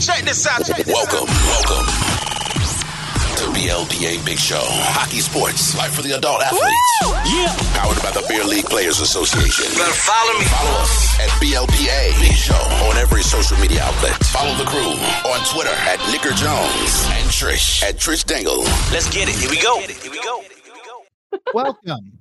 Check this out. Check this Welcome, welcome to BLPA Big Show. Hockey sports, life for the adult athletes. Yeah. Powered by the Beer League Players Association. Better follow me. Follow us at BLPA Big Show on every social media outlet. Follow the crew on Twitter at Nicker Jones and Trish at Trish Dangle. Let's get it. Here we go. Here we go. Welcome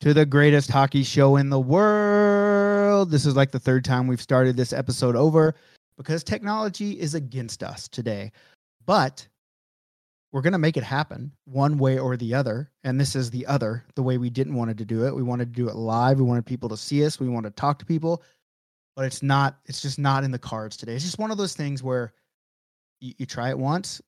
to the greatest hockey show in the world. This is like the third time we've started this episode over because technology is against us today. But we're going to make it happen one way or the other. And this is the other, the way we didn't want to do it. We wanted to do it live. We wanted people to see us. We wanted to talk to people. But it's not, it's just not in the cards today. It's just one of those things where you, you try it once,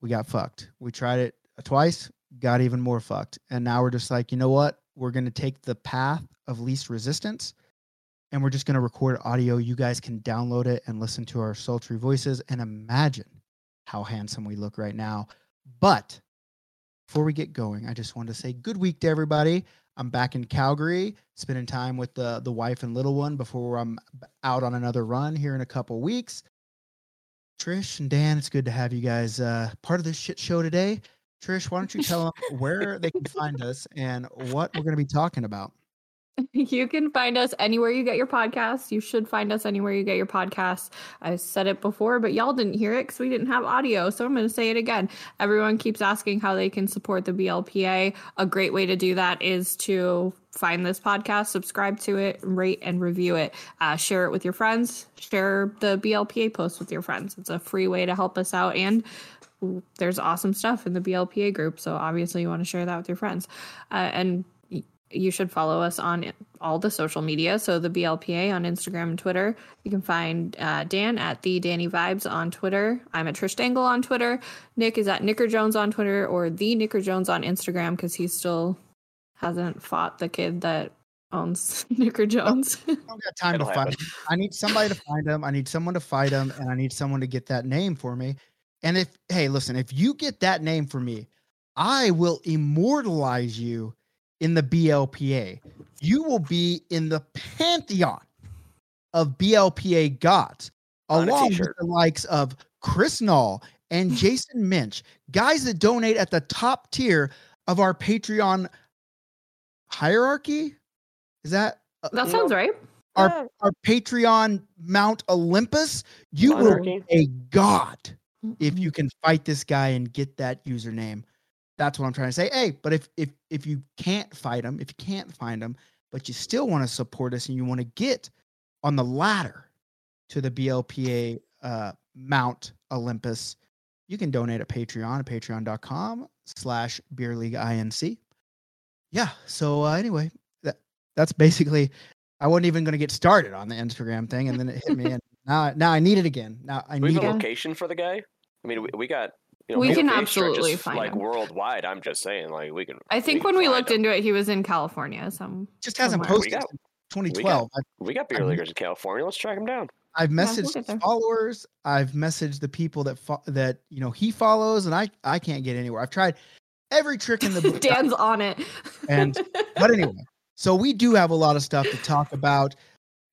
we got fucked. We tried it twice, got even more fucked. And now we're just like, you know what? We're going to take the path of least resistance and we're just going to record audio. You guys can download it and listen to our sultry voices and imagine how handsome we look right now. But before we get going, I just wanted to say good week to everybody. I'm back in Calgary, spending time with the the wife and little one before I'm out on another run here in a couple weeks. Trish and Dan, it's good to have you guys uh, part of this shit show today. Trish, why don't you tell them where they can find us and what we're going to be talking about? You can find us anywhere you get your podcasts. You should find us anywhere you get your podcasts. I said it before, but y'all didn't hear it because we didn't have audio. So I'm going to say it again. Everyone keeps asking how they can support the BLPA. A great way to do that is to find this podcast, subscribe to it, rate and review it, uh, share it with your friends, share the BLPA post with your friends. It's a free way to help us out. And there's awesome stuff in the BLPA group. So obviously you want to share that with your friends. Uh, and you should follow us on all the social media. So the BLPA on Instagram and Twitter. You can find uh, Dan at the Danny Vibes on Twitter. I'm at Trish Dangle on Twitter. Nick is at Nicker Jones on Twitter or the Nicker Jones on Instagram because he still hasn't fought the kid that owns Nicker Jones. I don't got time It'll to find him. I need somebody to find him. I need someone to fight him, and I need someone to get that name for me. And if hey, listen, if you get that name for me, I will immortalize you in the BLPA. You will be in the pantheon of BLPA gods, On along with the likes of Chris Null and Jason Minch, guys that donate at the top tier of our Patreon hierarchy. Is that uh, that sounds right. our our Patreon Mount Olympus, you Monarchy. will be a god if mm-hmm. you can fight this guy and get that username. That's what I'm trying to say. Hey, but if if if you can't fight them, if you can't find them, but you still want to support us and you want to get on the ladder to the BLPA uh, Mount Olympus, you can donate at Patreon at patreon.com slash beer league inc. Yeah. So uh, anyway, that that's basically I wasn't even going to get started on the Instagram thing, and then it hit me, and now now I need it again. Now I we need have a it. location for the guy. I mean, we, we got. You know, We can absolutely stretches, find like him. worldwide. I'm just saying, like we can. I think can when we looked him. into it, he was in California. Some Just hasn't somewhere. posted We got- 2012. I've, we got beer I'm- leaguers in California. Let's track him down. I've messaged get his there. followers. I've messaged the people that fo- that you know he follows, and I I can't get anywhere. I've tried every trick in the book. Dan's on it. And- but anyway, so we do have a lot of stuff to talk about.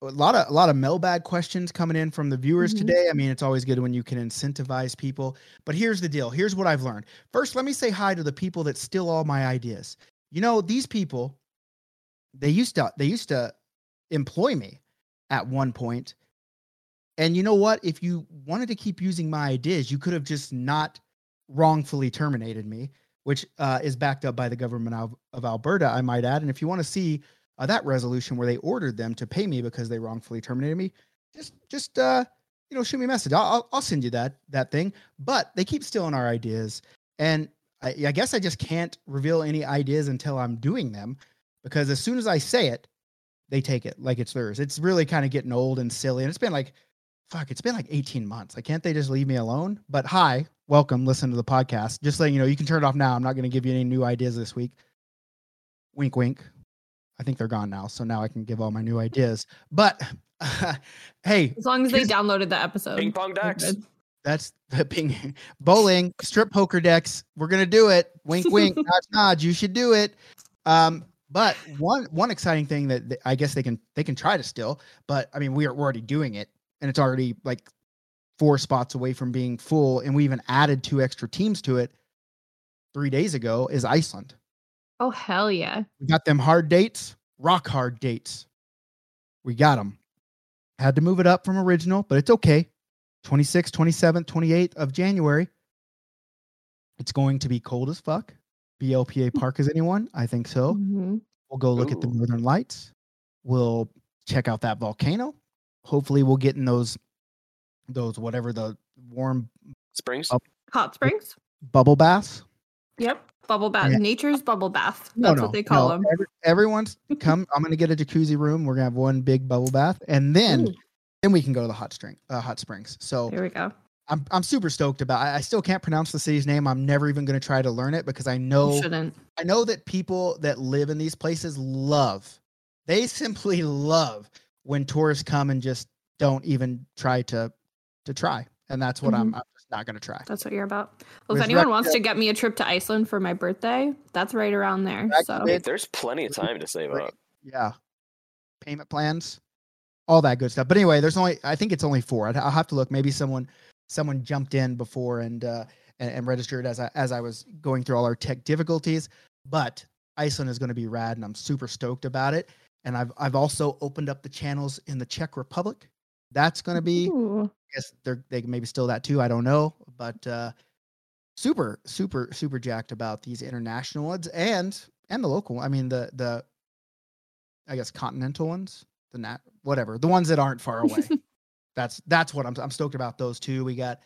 A lot of a lot of mailbag questions coming in from the viewers Mhm. today. I mean, it's always good when you can incentivize people. But here's the deal. Here's what I've learned. First, let me say hi to the people that steal all my ideas. You know, these people, they used to they used to employ me at one point. And you know what? If you wanted to keep using my ideas, you could have just not wrongfully terminated me, which uh, is backed up by the government of, of Alberta, I might add. And if you want to see uh, that resolution where they ordered them to pay me because they wrongfully terminated me, just just uh, you know shoot me a message. I'll, I'll send you that that thing. But they keep stealing our ideas, and I, I guess I just can't reveal any ideas until I'm doing them because as soon as I say it, they take it like it's theirs. It's really kind of getting old and silly, and it's been like fuck, it's been like 18 months. Like, can't they just leave me alone? But hi, welcome, listen to the podcast. Just letting you know, you can turn it off now. I'm not going to give you any new ideas this week. Wink, wink. I think they're gone now, so now I can give all my new ideas. But hey, As long as they downloaded the episode. Ping pong decks. that's the ping bowling strip poker decks. We're gonna do it. Wink, wink, nods, nods. You should do it. Um, but one one exciting thing that that I guess they can they can try to still, but I mean we are we're already doing it, and it's already like four spots away from being full, and we even added two extra teams to it three days ago, is Iceland. Oh hell yeah! We got them hard dates, rock hard dates. We got them. Had to move it up from original, but it's okay. 26th, 27th, 28th of January. It's going to be cold as fuck. BLPA Park is anyone? I think so. Mhm. We'll go look at the northern lights. We'll check out that volcano. Hopefully we'll get in those those whatever the warm Springs. Hot springs. bubble baths. Yep. Bubble bath. Yeah. Nature's bubble bath. That's no, what they call no. them. Every- everyone's come. I'm gonna get a jacuzzi room. We're gonna have one big bubble bath, and then Ooh. then we can go to the hot string, uh, hot springs. So Here we go. I'm I'm super stoked about. I, I still can't pronounce the city's name. I'm never even gonna try to learn it because I know shouldn't. I know that people that live in these places love. They simply love when tourists come and just don't even try to to try, and that's what I'm, I'm just not gonna try. That's what you're about. Well, if With anyone wants to get me a trip to Iceland for my birthday, that's right around there. Rec- So Hey, there's plenty of time to save up. yeah payment plans all that good stuff but anyway there's only i think it's only four I'd, i'll have to look maybe someone someone jumped in before and uh and, and registered as i as i was going through all our tech difficulties but iceland is going to be rad and i'm super stoked about it and i've i've also opened up the channels in the czech republic that's going to be Ooh. I guess they're they can maybe still that too. I don't know, but uh, super super super jacked about these international ones and and the local. I mean the the I guess continental ones, the nat whatever the ones that aren't far away. that's that's what I'm I'm stoked about those two. We got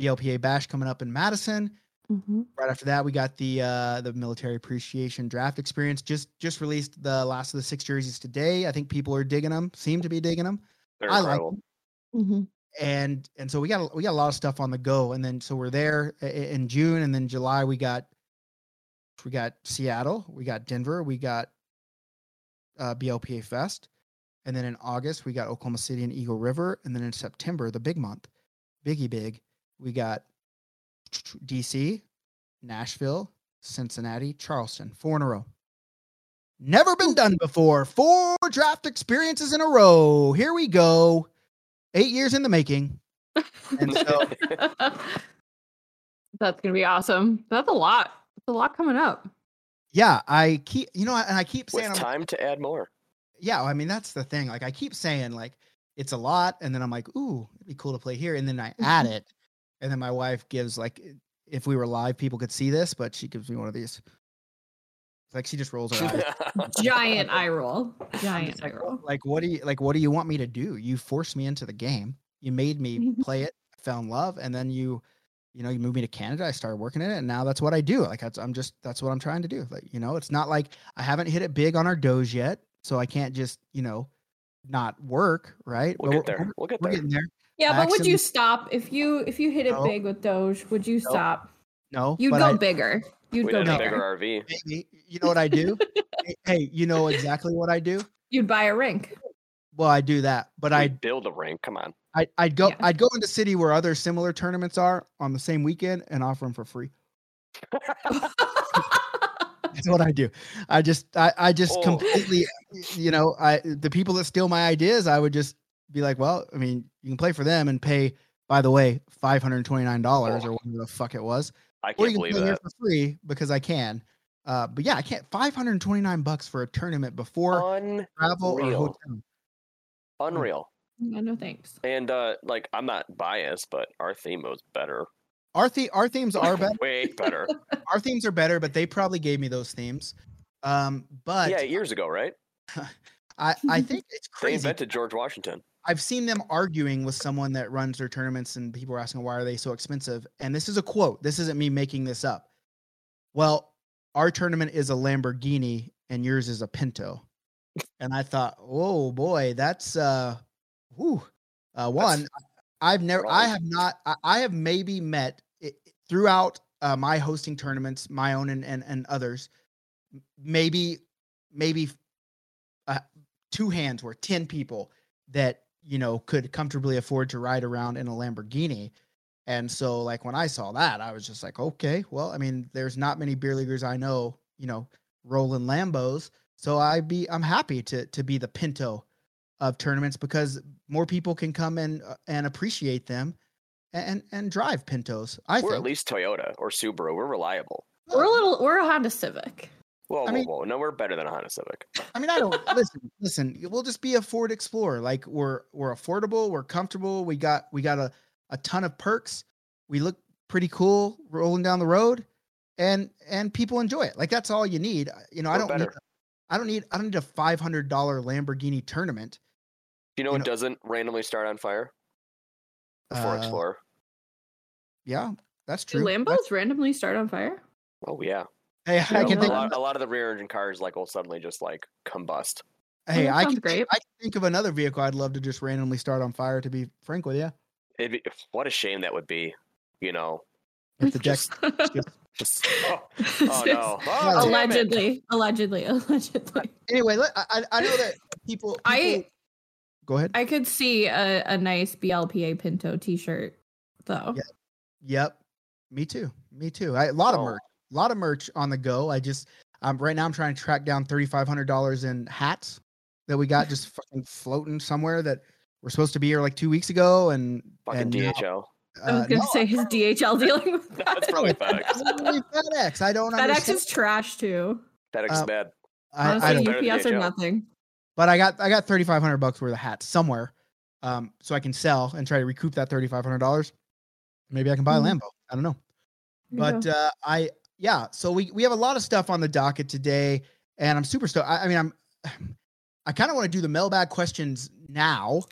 BLPA Bash coming up in Madison. Mhm. Right after that, we got the uh the military appreciation draft experience. Just just released the last of the six jerseys today. I think people are digging them. Seem to be digging them They're I like incredible. Mhm. and and so we got we got a lot of stuff on the go and then so we're there i- i- in june and then july we got we got seattle we got denver we got uh blpa fest and then in august we got oklahoma city and eagle river and then in september the big month biggie big we got dc nashville cincinnati charleston four in a row never been done before four draft experiences in a row here we go eight years in the making and so That's gonna be awesome. That's a lot. That's a lot coming up. yeah i keep you know and i keep saying With I'm- time to add more. yeah i mean that's the thing like i keep saying like it's a lot and then i'm like ooh it'd be cool to play here and then i add it and then my wife gives like if we were live people could see this but she gives me one of these It's like she just rolls her eyes Giant eye roll. I'm Giant eye roll. like what do you like what do you want me to do you forced me into the game you made me play it I fell in love and then you you know you moved me to canada i started working in it and now that's what i do like that's, i'm just that's what i'm trying to do like you know it's not like i haven't hit it big on our doge yet so i can't just you know not work right We'll But get there. We'll get we're there. getting there Yeah, but would Actually- you stop if you if you hit it No. big with Doge? Would you No. stop? no You'd go I, bigger. You'd We go need a bigger. bigger RV. maybe, you know what i do Hey- hey you know exactly what i do You'd buy a rink. well i do that but I i build a rink. Come on. I, I'd go Yeah. I'd go into city where other similar tournaments are on the same weekend and offer them for free. That's what I do. I just I, I just Oh. completely you know, I the people that steal my ideas, I would just be like, well, I mean, you can play for them and pay, by the way, five hundred and twenty nine dollars Oh. or whatever the fuck it was. I Or can't you can believe play here that. for free because I can. Uh, but yeah, I can't five hundred and twenty nine bucks for a tournament before travel or Unreal. hotel. Unreal. yeah, no thanks. And uh like I'm not biased, but our theme was better. Our the our themes are better. Way better. our themes are better, but they probably gave me those themes. Um, but yeah, years ago, right? I, I think it's crazy. They crazy. invented George Washington. I've seen them arguing with someone that runs their tournaments, and people are asking why are they so expensive. And this is a quote. This isn't me making this up. Well, our tournament is a Lamborghini, and yours is a Pinto. And I thought, oh boy, that's uh, whew. Uh, one, I've never, I have not, I, I have maybe met it, throughout uh, my hosting tournaments, my own and and, and others, maybe, maybe uh, two hands were 10 people that you know could comfortably afford to ride around in a lamborghini and so like when i saw that i was just like okay well i mean there's not many beer leaguers i know you know rolling lambos so i be i'm happy to to be the pinto of tournaments because more people can come and uh, and appreciate them and and drive Pintos. I We're think. at least Toyota or Subaru. We're reliable. We're a little. We're a Honda Civic. Whoa, I whoa, mean- whoa! No, we're better than a Honda Civic. I mean, I don't listen. Listen, we'll just be a Ford Explorer. Like we're we're affordable, we're comfortable. We got we got a a ton of perks. We look pretty cool rolling down the road, and and people enjoy it. Like that's all you need. You know, I We're don't need. I don't need. I don't need a five hundred dollar Lamborghini tournament. Do you know You what know- doesn't randomly start on fire? The Ford Uh, Explorer. Yeah, that's true. Do true. Lambos That's- randomly start on fire? Oh yeah. Hey, You I know, can a, think. lot, a lot of the rear engine cars like will suddenly just like combust. Hey, I can. great. I can think of another vehicle I'd love to just randomly start on fire. To be frank with you, It'd be, what a shame that would be. You know. if the deck. Just, just oh, oh no. Oh, allegedly, allegedly, allegedly. Anyway, let, I I- I know that people. I- go ahead. I could see a, a nice BLPA Pinto T-shirt, though. Yeah. Yep. Me too. Me too. I, a lot of Oh. merch. A lot of merch on the go. I just um right now I'm trying to track down thirty five hundred dollars in hats that we got just fucking floating somewhere that were supposed to be here like two weeks ago and Fucking and now- DHL. I was uh, gonna no, say his DHL dealing with that. it's probably it's FedEx. probably FedEx. I don't FedEx understand. is trash too. FedEx Uh, is bad. I, I Honestly, don't, better than UPS or nothing. but I got I got thirty five hundred bucks worth of hats somewhere, um, so I can sell and try to recoup that thirty five hundred dollars. Maybe I can buy a Mhm. Lambo. I don't know. But go. uh, I yeah, so we we have a lot of stuff on the docket today, and I'm super stoked. I, I mean, I'm I kind of want to do the mailbag questions now,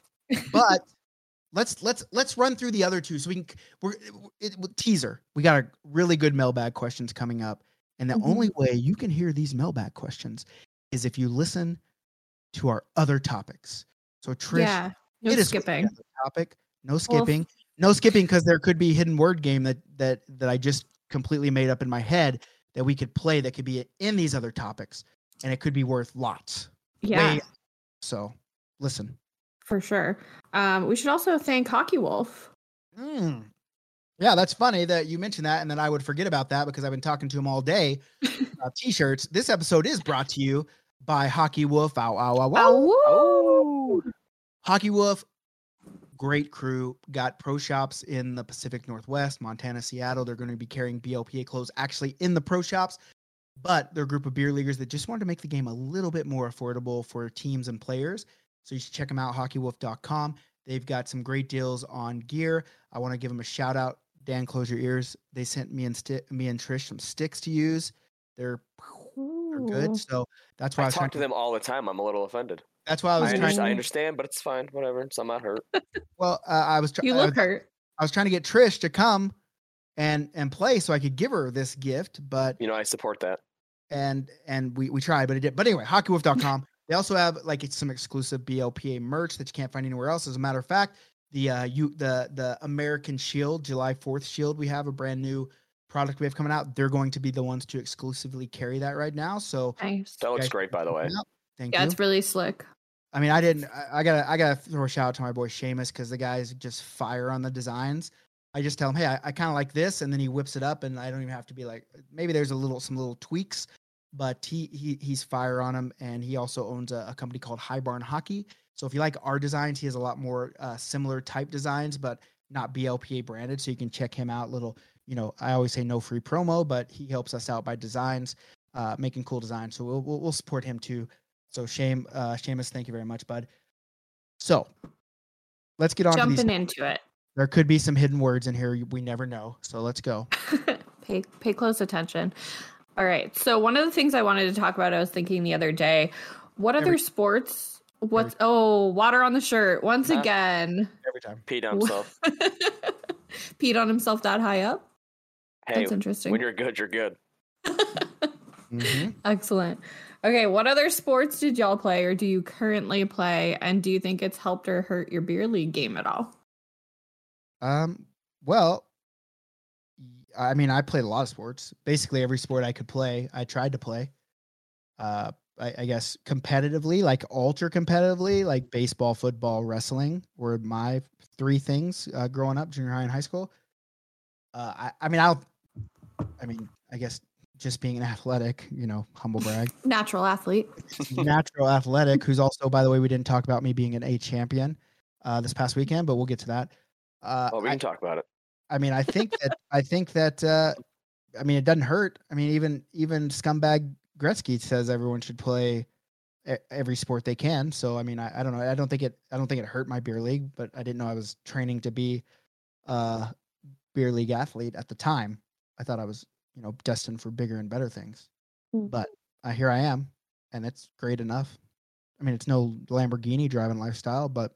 but let's let's let's run through the other two so we can we're it, it- teaser. We got a really good mailbag questions coming up, and the Mhm. only way you can hear these mailbag questions is if you listen to our other topics. So Trish, yeah, no skipping. topic. No Well, skipping. no skipping because there could be hidden word game that that that I just completely made up in my head that we could play that could be in these other topics and it could be worth lots. Yeah, Way- so listen. for sure. Um, we should also thank Hockey Wolf. Mm. Yeah, that's funny that you mentioned that, and then I would forget about that because I've been talking to him all day about t-shirts. This episode is brought to you by Hockey Wolf. Ow, ow, ow, ow. Oh, Hockey Wolf, great crew. Got pro shops in the Pacific Northwest, Montana, Seattle. They're going to be carrying BLPA clothes actually in the pro shops, but they're a group of beer leaguers that just wanted to make the game a little bit more affordable for teams and players. So you should check them out, hockeywolf.com. They've got some great deals on gear. I want to give them a shout out. Dan, close your ears. They sent me and sti- me and Trish some sticks to use. They're, they're good. So that's why I, I talk to them all the time. I'm a little offended. That's why I I, was under- trying. to- I understand, but it's fine. Whatever. So I'm not hurt. Well, uh, I was. try- You I was- look hurt. I was trying to get Trish to come and and play so I could give her this gift, but You know, I support that. and and we we tried, but it did. But anyway, hockeywolf.com. they also have like it's some exclusive BLPA merch that you can't find anywhere else. As a matter of fact, the uh you the the American Shield, July 4th Shield, we have a brand new product we have coming out. They're going to be the ones to exclusively carry that right now. So Nice. That looks guys great, by the way. Yep. Thank Yeah, you. it's really slick. I mean, I didn't. I, I gotta. I gotta throw a shout out to my boy Seamus because the guy's just fire on the designs. I just tell him, hey, I, I kind of like this, and then he whips it up, and I don't even have to be like. Maybe there's a little, some little tweaks, but he he he's fire on them, and he also owns a, a company called High Barn Hockey. So if you like our designs, he has a lot more uh, similar type designs, but not BLPA branded. So you can check him out. Little, you know, I always say no free promo, but he helps us out by designs, uh, making cool designs. So we'll we'll, we'll support him too. So shame, uh, Seamus, thank you very much, bud. So let's get on to these. Jumping into it. There could be some hidden words in here. We never know. So let's go. pay pay close attention. All right. So one of the things I wanted to talk about, I was thinking the other day, what Every- other sports? What's oh water on the shirt once Huh? again? Every time. Pete on himself. Peed on himself that high up. Hey, That's interesting. when you're good, you're good. Mhm. Excellent. Okay, what other sports did y'all play or do you currently play? And do you think it's helped or hurt your beer league game at all? Um. Well, I mean, I played a lot of sports. Basically, every sport I could play, I tried to play. Uh, I, I guess competitively, like ultra competitively, like baseball, football, wrestling were my three things uh, growing up, junior high and high school. Uh, I, I mean, I'll, I mean, I guess just being an athletic, you know, humble brag. Natural athlete. natural athletic who's also by the way we didn't talk about me being an a champion uh this past weekend but we'll get to that Uh, Well, we I, can talk about it. I mean, I think that I think that uh, I mean it doesn't hurt. I mean, even even scumbag Gretzky says everyone should play e- every sport they can. So I mean, I, I don't know. I don't think it. I don't think it hurt my beer league, but I didn't know I was training to be a beer league athlete at the time. I thought I was, you know, destined for bigger and better things. Mm. But uh, here I am, and it's great enough. I mean, it's no Lamborghini driving lifestyle, but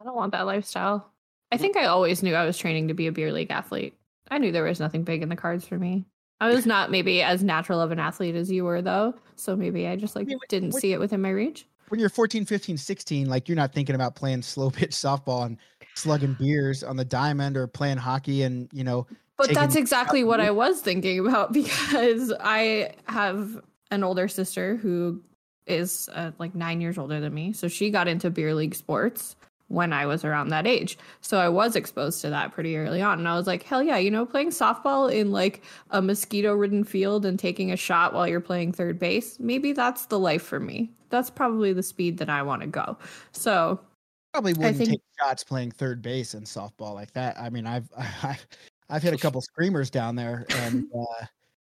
I don't want that lifestyle. I think I always knew I was training to be a beer league athlete. I knew there was nothing big in the cards for me. I was not maybe as natural of an athlete as you were though. So maybe I just like mean, didn't what- see it within my reach. when you're 14, 15, 16, like you're not thinking about playing slow pitch softball and slugging beers on the diamond or playing hockey and, you know, But taking that's exactly what. I was thinking about because I have an older sister who is uh, like nine years older than me. So she got into beer league sports when I was around that age. So I was exposed to that pretty early on. And I was like, hell yeah, you know, playing softball in like a mosquito ridden field and taking a shot while you're playing third base, maybe that's the life for me. That's probably the speed that I want to go. So probably wouldn't think- take shots playing third base in softball like that. I mean, I've, I've, I've hit a couple screamers down there and, uh,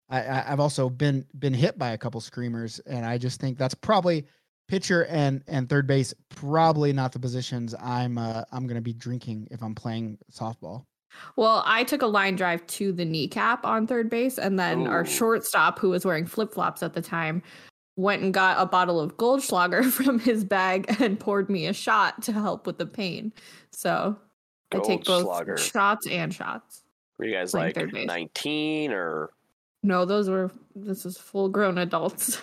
I, I, I've also been been hit by a couple screamers, and I just think that's probably pitcher and and third base probably not the positions I'm uh, I'm going to be drinking if I'm playing softball. Well, I took a line drive to the kneecap on third base, and then our shortstop, who was wearing flip flops at the time, went and got a bottle of Goldschlager from his bag and poured me a shot to help with the pain. So I take both Goldschlager. shots and shots. Were you guys like 19 or No, those were this is full grown adults.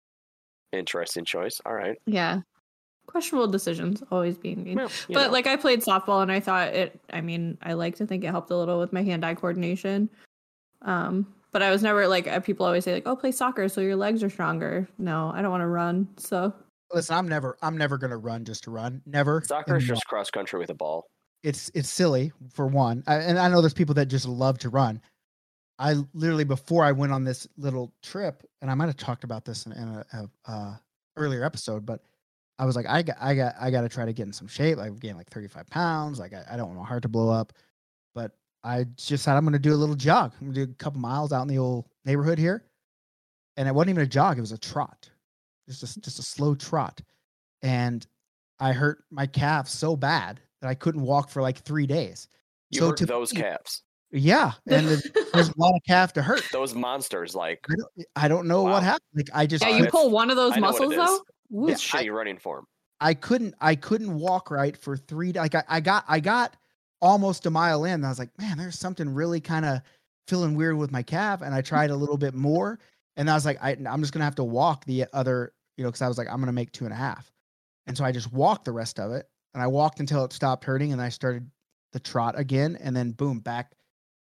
interesting choice? All right. yeah, questionable decisions always being made. Well, but know. like I played softball and I thought it I mean, I like to think it helped a little with my hand-eye coordination. Um, but I was never like uh, people always say like, "Oh, play soccer so your legs are stronger." No, I don't want to run. So, Listen, I'm never I'm never going to run just to run. Never. soccer is just cross country with a ball. It's it's silly for one. I, and i know there's people that just love to run. I literally before i went on this little trip and i might have talked about this in, in a, a earlier episode but i was like i got i got i got to try to get in some shape i've gained like 35 pounds like i, I don't want my heart to blow up. But i just said i'm going to do a little jog. I'm going to do a couple miles out in the old neighborhood here. And it wasn't even a jog it was a trot. Just a, just a slow trot. And i hurt my calf so bad that i couldn't walk for like three days You So hurt to those me- calves. yeah and there's a lot of calf to hurt Those monsters, like I don't, I don't know Wow. what happened like i just yeah, you pull one of those I muscles it though. is. Woo. it's I- shitty running form. I couldn't I couldn't walk right for three like I, I got I got almost a mile in and I was like, man, there's something really kind of feeling weird with my calf. And I tried a little bit more. And I was like, I, I'm just gonna have to walk the other, you know, because I was like, I'm gonna make two and a half. And so I just walked the rest of it. And I walked until it stopped hurting and I started the trot again. And then boom, back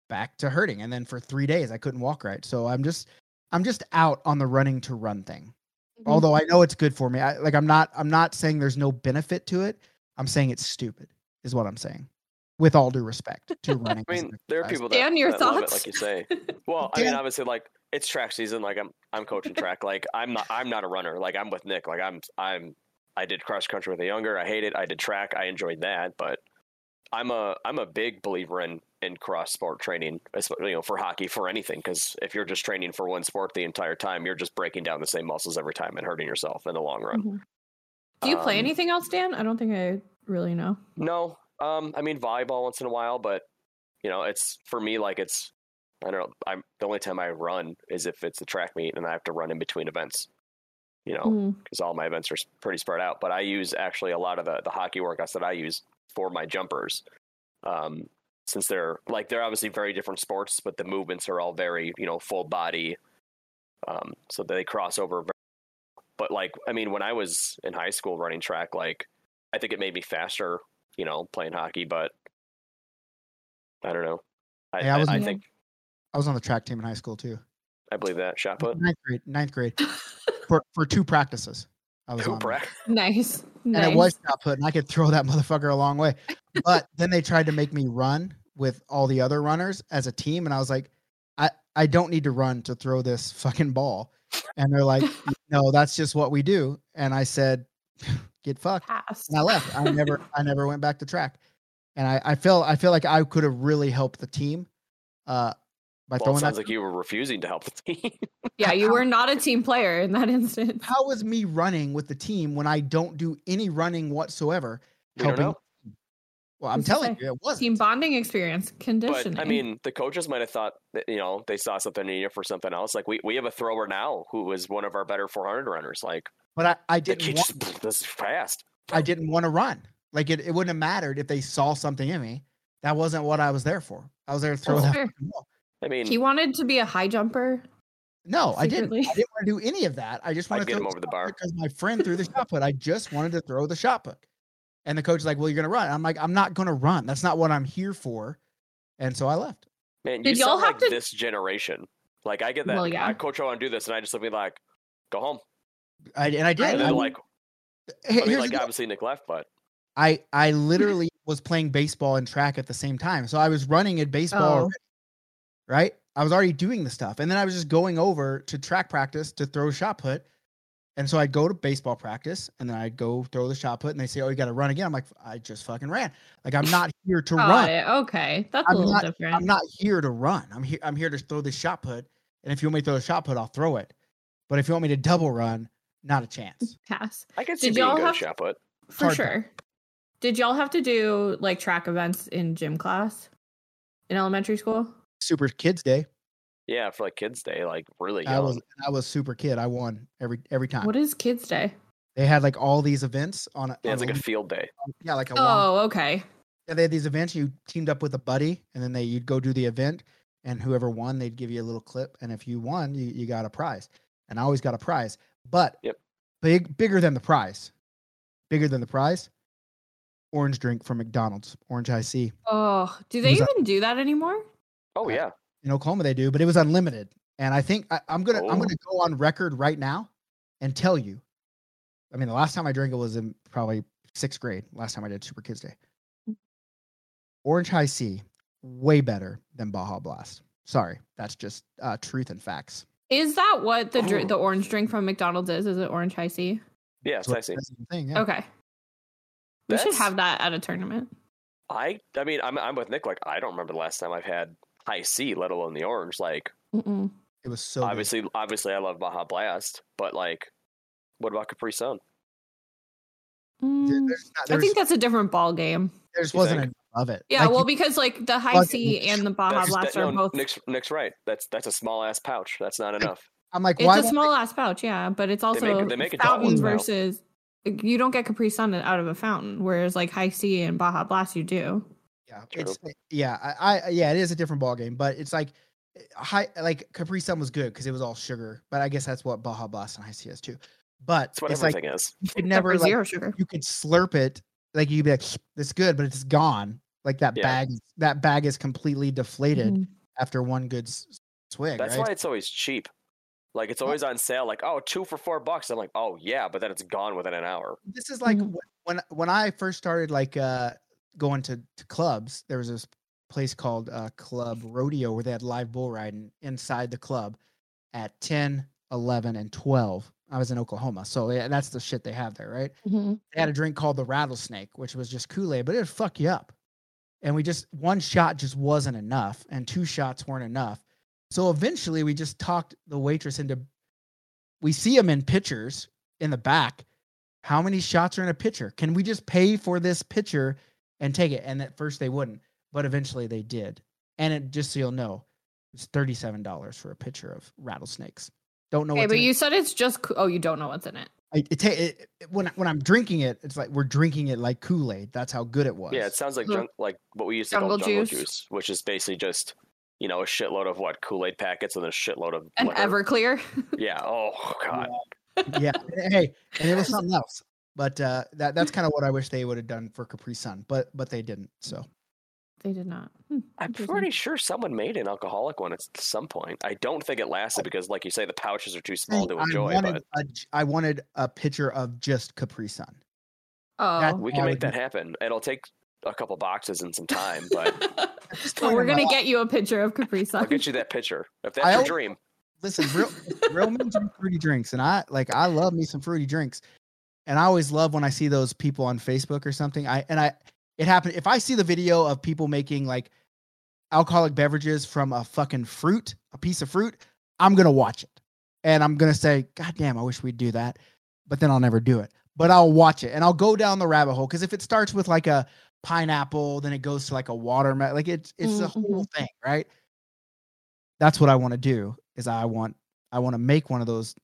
back to hurting. And then for three days I couldn't walk right. So I'm just I'm just out on the running to run thing Mm-hmm. although I know it's good for me. I, like I'm not I'm not saying there's no benefit to it. I'm saying it's stupid, is what I'm saying. With all due respect to running. I mean, there are people that, Dan, your that love it, thoughts? like you say. Well, I mean, obviously, like it's track season. Like I'm, I'm coaching track. Like I'm not, I'm not a runner. Like I'm with Nick. Like I'm, I'm, I did cross country with a younger. I hate it. I did track. I enjoyed that, but I'm a, I'm a big believer in in cross sport training. You know, for hockey, for anything. Because if you're just training for one sport the entire time, you're just breaking down the same muscles every time and hurting yourself in the long run. Mhm. Do you play Um, anything else, Dan? I don't think I really know. No, um, I mean volleyball once in a while, but you know, it's for me like it's I don't know. I'm the only time I run is if it's a track meet and I have to run in between events. You know, Mm. because all my events are pretty spread out. But I use actually a lot of the the hockey workouts that I use for my jumpers, um, since they're like they're obviously very different sports, but the movements are all very you know full body, um, so they cross over. ver- But like, I mean, when I was in high school running track, like I think it made me faster, you know, playing hockey. But I don't know. I, Hey, I I, was I in- think I was on the track team in high school too. I believe that shot put. Ninth grade, ninth grade. for for two practices. I was Who on. prac- Nice. and nice. it was shot put, and I could throw that motherfucker a long way. But then they tried to make me run with all the other runners as a team, and I was like, I I don't need to run to throw this fucking ball. And they're like, No, that's just what we do. And I said, Get fucked. Pass. And I left. I never I never went back to track. and I, I feel I feel like I could have really helped the team uh, by Well, it throwing sounds that. like you were refusing to help the team. Yeah, you were not a team player in that instance. How is me running with the team when I don't do any running whatsoever? We don't helping know. Well, I'm telling say? you, it wasn't. Team bonding experience, conditioning. But I mean, the coaches might have thought that you know they saw something in you for something else. Like we, we have a thrower now who is one of our better 400 runners. Like but I, I didn't kid want, just this is fast. I didn't want to run. Like it, it wouldn't have mattered if they saw something in me. That wasn't what I was there for. I was there to throw Oh, that Sure. ball. I mean, he wanted to be a high jumper. No, I didn't. I didn't want to do any of that. I just I'd wanted to get throw him over the shot bar. because my friend threw the shot put. I just wanted to throw the shot put. And the coach is like, "Well, you're gonna run." I'm like, "I'm not gonna run. That's not what I'm here for." And so I left. man, you Did y'all sound have like to- this generation. Like I get that. Well, yeah. "Ah, coach, I want to do this, and I just be like, go home. I, and I did. And I, like, Hey, I mean, like obviously Nick left, but I I literally was playing baseball and track at the same time. So I was running at baseball, Oh. Already, right? I was already doing the stuff, and then I was just going over to track practice to throw shot put. And so I'd go to baseball practice, and then I'd go throw the shot put, and they say, "Oh, you got to run again." I'm like, "I just fucking ran. Like I'm not here to Got run. it. Okay, that's a I'm little not- different. I'm not here to run. I'm here. I'm here to throw this shot put. And if you want me to throw a shot put, I'll throw it. But if you want me to double run, not a chance. Pass I can see Did y'all good have- shot put. for hard sure. Did y'all have to do like track events in gym class in elementary school? Super Kids Day. Yeah, for like kids' day, like really I was I was super kid. I won every every time. What is Kids Day? they had like all these events on. a- yeah, it's on like a week- field day. Um, yeah, like a long, Oh, okay. yeah, they had these events. You teamed up with a buddy, and then they you'd go do the event, and whoever won, they'd give you a little clip, and if you won, you, you got a prize. And I always got a prize, but Yep. big bigger than the prize, bigger than the prize. Orange drink from McDonald's, orange Hi-C. Oh, do they was that- even do that anymore? Oh Uh, yeah, In Oklahoma, they do, but it was unlimited. And I think I, I'm gonna I'm Oh. gonna go on record right now and tell you. I mean, the last time I drank it was in probably sixth grade. Last time I did Super Kids Day. Orange Hi-C, way better than Baja Blast. Sorry, that's just uh, truth and facts. Is that what the dr- Oh. the orange drink from McDonald's is? Is it orange Hi-C? yeah, it's That's what- icy. that's the thing. Yeah. Okay. We should have that at a tournament. I I mean, I'm I'm with Nick. Like I don't remember the last time I've had Hi-C, let alone the orange. Like Mm-mm. It was so good. obviously, obviously, I love Baja Blast, but like, what about Capri Sun? Mm, there's not- I think that's a different ball game. there just wasn't think? enough of it. Yeah, Like, well, because like the Hi-C and the Baja Blast that- are no, both. Nick's Nick's right. That's that's a small ass pouch. That's not enough. I'm like, It's why? a won't small ass pouch, yeah, but it's also make- they make adult fountain ones now. versus. You don't get Capri Sun out of a fountain, whereas like Hi-C and Baja Blast, you do. Yeah, True. it's yeah, I, I yeah, it is a different ball game, but it's like eh, high like Capri Sun was good because it was all sugar, but I guess that's what Baja Blast and Hi-C is too. But That's what it's like everything is. you could never like, zero sugar. you could slurp it like you'd be like it's good, but it's gone. Like that Yeah. bag, that bag is completely deflated Mhm. after one good swig. That's right? why it's always cheap. Like it's always on sale. Like oh, two for four bucks. I'm like oh yeah, but then it's gone within an hour. this is like Mhm. when when I first started like uh going to, to clubs, there was this place called uh Club Rodeo where they had live bull riding inside the club at 10, 11, and 12. I was in Oklahoma. So yeah, that's the shit they have there, right? Mhm. They had a drink called the rattlesnake, which was just Kool-Aid, but it would fuck you up. And we just one shot just wasn't enough, and two shots weren't enough. So eventually we just talked the waitress into we see them in pictures in the back. How many shots are in a pitcher? Can we just pay for this pitcher and take it? And at first they wouldn't, but eventually they did. And it just so you'll know, it's thirty-seven dollars for a pitcher of rattlesnakes. Don't know. Okay, what's but in it. you said it's just. Oh, you don't know what's in it. I, it, ta- it, it- when I- when I'm drinking it, it's like we're drinking it like Kool Aid. That's how good it was. Yeah, it sounds like Ugh. junk, like what we used to call Jungle jungle juice. juice. which is basically just you know a shitload of what Kool Aid packets and a shitload of And liquor. Everclear. Yeah. Oh god. yeah. and Hey, and it was something else. But uh, that that's kind of what I wish they would have done for Capri Sun, but but they didn't. So They did not. Hmm, I'm pretty sure someone made an alcoholic one at some point. I don't think it lasted because, like you say, the pouches are too small to I enjoy. wanted But a j- I wanted a picture of just Capri Sun. Oh, that- we can make that do- happen. It'll take a couple boxes and some time, but Just well, we're gonna get you a picture of Capri Sun. I'll Sun. get you that picture if that's I your dream. listen, real real men drink fruity drinks, and I like I love me some fruity drinks, and I always love when I see those people on Facebook or something. I and I It happened. If I see the video of people making like alcoholic beverages from a fucking fruit, a piece of fruit, I'm gonna watch it, and I'm gonna say, "God damn, I wish we'd do that," but then I'll never do it. But I'll watch it, and I'll go down the rabbit hole because if it starts with like a pineapple, then it goes to like a watermelon, like it's it's the mm-hmm. whole thing, right? That's what I want to do. Is I want I want to make one of those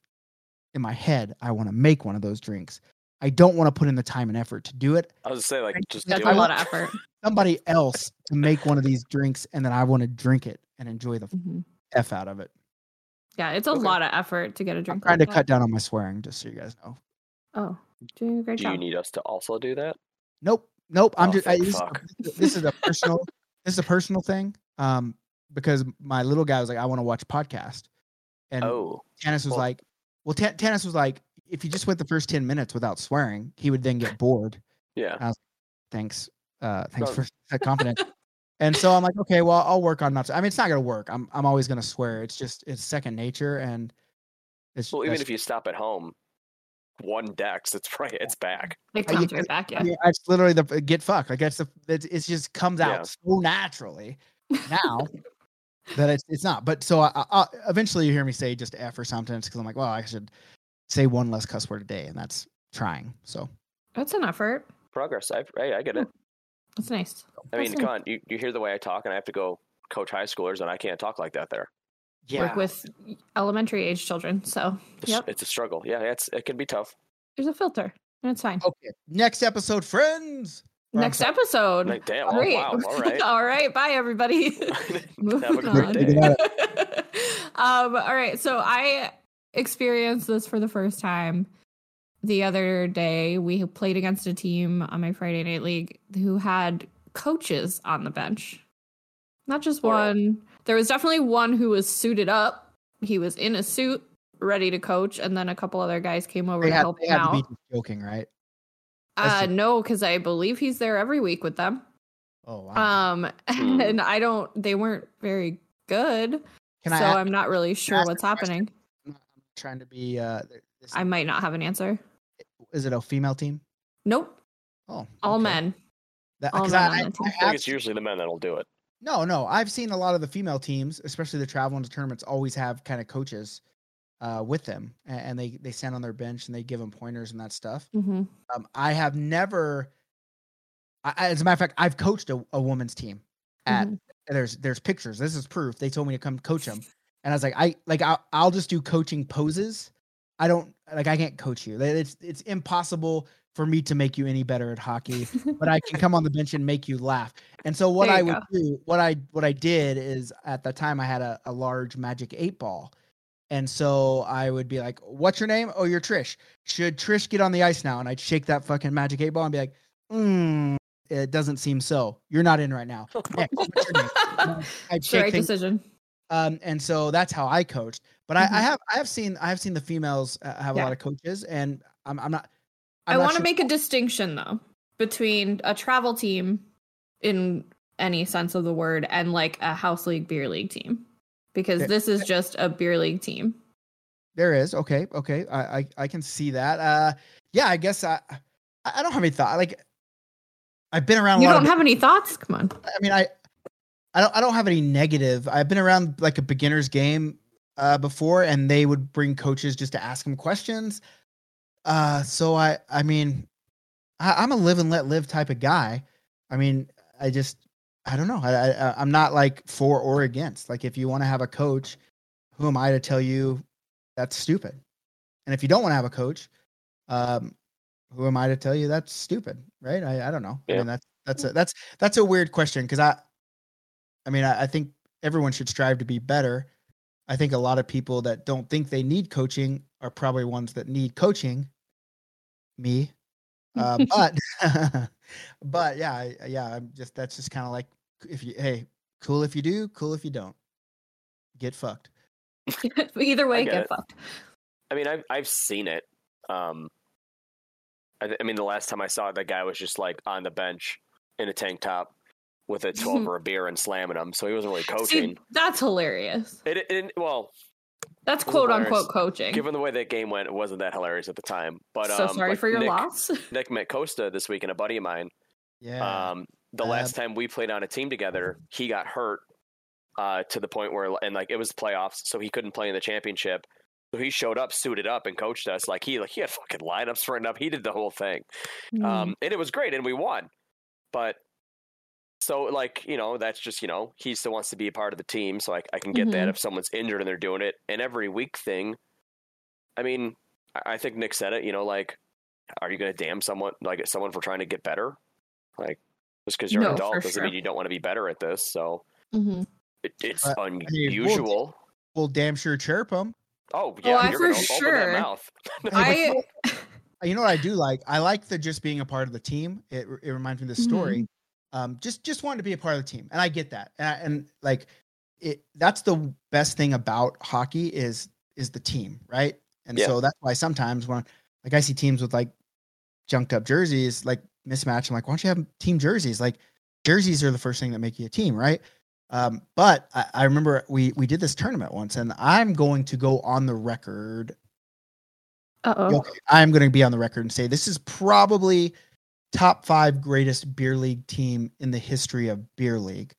in my head. I want to make one of those drinks. I don't want to put in the time and effort to do it. I was gonna say like just That's do a it. lot of effort. Somebody else to make one of these drinks, and then I want to drink it and enjoy the Mhm. f out of it. Yeah, it's a Okay. lot of effort to get a I'm drink. trying to that. cut down on my swearing, just so you guys know. Oh, doing a great Do job. you need us to also do that? Nope, nope. I'm Oh, just. I, this, this is a personal. this is a personal thing. Um, because my little guy was like, I want to watch podcast, and Oh, Tannis was well- like, well, Ta- Tannis was like, if you just went the first ten minutes without swearing, he would then get bored. yeah. Thanks, uh, thanks for that confidence. and so I'm like, okay, well, I'll work on not. I mean, it's not gonna work. I'm I'm always gonna swear. It's just it's second nature, and it's Well, even if you stop at home, one dex, it's right, it's back. It Uh, comes right back, yeah. I mean, it's literally the get fucked. Like that's the it's, it just comes out Yeah. so naturally now that it's it's not. But so I, I, I- eventually you hear me say just f or something because I'm like, well, I should say one less cuss word a day, and that's trying. So that's an effort. Progress. I, hey, I get it. It's nice. I mean, That's come on, you, you hear the way I talk, and I have to go coach high schoolers, and I can't talk like that there. yeah, Work with elementary age children. So It's, Yep. it's a struggle. Yeah, it's it can be tough. there's a filter and it's fine. okay. Next episode, friends. Next episode. Like, damn, oh, Great. wow, all right. all right. Bye, everybody. Moving on. um, all right. So I experienced this for the first time the other day. We played against a team on my Friday night league who had coaches on the bench. Not just Plural. one. There was definitely one who was suited up. He was in a suit, ready to coach, and then a couple other guys came over They to had, help they him had to be out. joking, right? That's Uh, just- no, because I believe he's there every week with them. Oh wow. Um, Hmm. and I don't. They weren't very good, Can so I? ask- I'm not really sure what's happening. question? Trying to be. Uh, this, I might not have an answer. is it a female team? Nope, Oh, all okay. men. That, all 'cause men I- on I- I I think have it's usually the men that'll do it. No, no. I've seen a lot of the female teams, especially the travel into tournaments, always have kind of coaches uh, with them, a- and they they stand on their bench and they give them pointers and that stuff. hmm Um, I have never, I, I- as a matter of fact, I've coached a, a woman's team. At Mhm. there's there's pictures. This is proof. They told me to come coach them, and I was like, I like I'll, I'll just do coaching poses. I don't like I can't coach you. It's it's impossible for me to make you any better at hockey but I can come on the bench and make you laugh. And so what I would go. do, what I what I did is at the time I had a, a large magic eight ball. And so I would be like, What's your name? Oh, you're Trish. Should Trish get on the ice now? And I'd shake that fucking magic eight ball and be like, mm, it doesn't seem so. You're not in right now. Next, what's your name? I'd shake right things decision. Um, and so that's how I coached. But I, I Mhm. have I have seen I have seen the females uh, have a lot of coaches, and I'm I'm not. I'm I want to sure- make a distinction though between a travel team, in any sense of the word, and like a house league beer league team, because Okay. this is just a beer league team. There is okay, okay. I I, I can see that. Uh, yeah, I guess I I don't have any thought. Like, I've been around. A You don't have any thoughts? Come on. I mean, I I don't I don't have any negative. I've been around like a beginner's game uh before, and they would bring coaches just to ask them questions. Uh, so I I mean, I, I'm a live and let live type of guy. I mean, I just I don't know. I, I I'm not like for or against. Like, if you want to have a coach, who am I to tell you that's stupid? And if you don't want to have a coach, um, who am I to tell you that's stupid? Right? I, I don't know. I Yeah. mean, that's that's a that's that's a weird question because I, I mean, I, I think everyone should strive to be better. I think a lot of people that don't think they need coaching are probably ones that need coaching. Me, uh, but but yeah, I, yeah. I'm just that's just kind of like if you hey, cool if you do, cool if you don't. Get fucked. Either way, get get it. fucked. I mean, I've I've seen it. Um, I, th- I mean, the last time I saw it, that guy was just like on the bench in a tank top with a twelve or a beer and slamming them, so he wasn't really coaching. See, that's hilarious. It, it well, That's It quote hilarious. unquote coaching. given the way that game went, it wasn't that hilarious at the time. But so um, sorry like for your Nick, loss. Nick met Costa this week, and a buddy of mine Yeah. Um, the last time we played on a team together, he got hurt uh, to the point where, and like it was playoffs, so he couldn't play in the championship. So he showed up, suited up, and coached us. Like he, like he had fucking lineups written up. He did the whole thing, Mm. um, and it was great, and we won. But so, like you know, that's just you know, he still wants to be a part of the team. So I, I can get that Mhm. if someone's injured and they're doing it. And every week thing, I mean, I- I think Nick said it. You know, like, are you going to damn someone like someone for trying to get better? Like, just because you're No, an adult doesn't sure. mean you don't want to be better at this. So Mhm. it, it's Uh, I mean, we'll unusual. We'll damn sure chirp them. Oh yeah, I you're for gonna open sure- that mouth. I You know what I do like? I like the just being a part of the team. It it reminds me of the story. Um, just just wanted to be a part of the team, and I get that. And, I, and like, it that's the best thing about hockey is is the team, right? And Yeah. so that's why sometimes when like I see teams with like junked up jerseys, like mismatch, I'm like, why don't you have team jerseys? Like jerseys are the first thing that make you a team, right? Um, but I, I remember we we did this tournament once, and I'm going to go on the record uh oh. okay, I'm going to be on the record and say this is probably top five greatest beer league team in the history of beer league.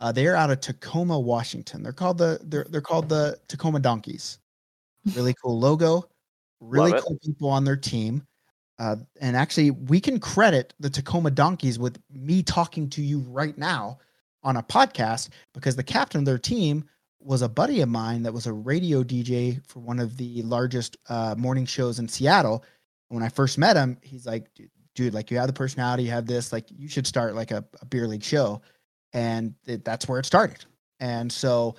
Uh, they are out of Tacoma, Washington. They're called the they're they're called the Tacoma Donkeys. Really cool logo, really Love it. cool people on their team. Uh, and actually, we can credit the Tacoma Donkeys with me talking to you right now on a podcast because the captain of their team was a buddy of mine that was a radio DJ for one of the largest uh, morning shows in Seattle. When I first met him, he's like, dude, dude, like you have the personality, you have this, like you should start like a, a beer league show. And it, that's where it started. And so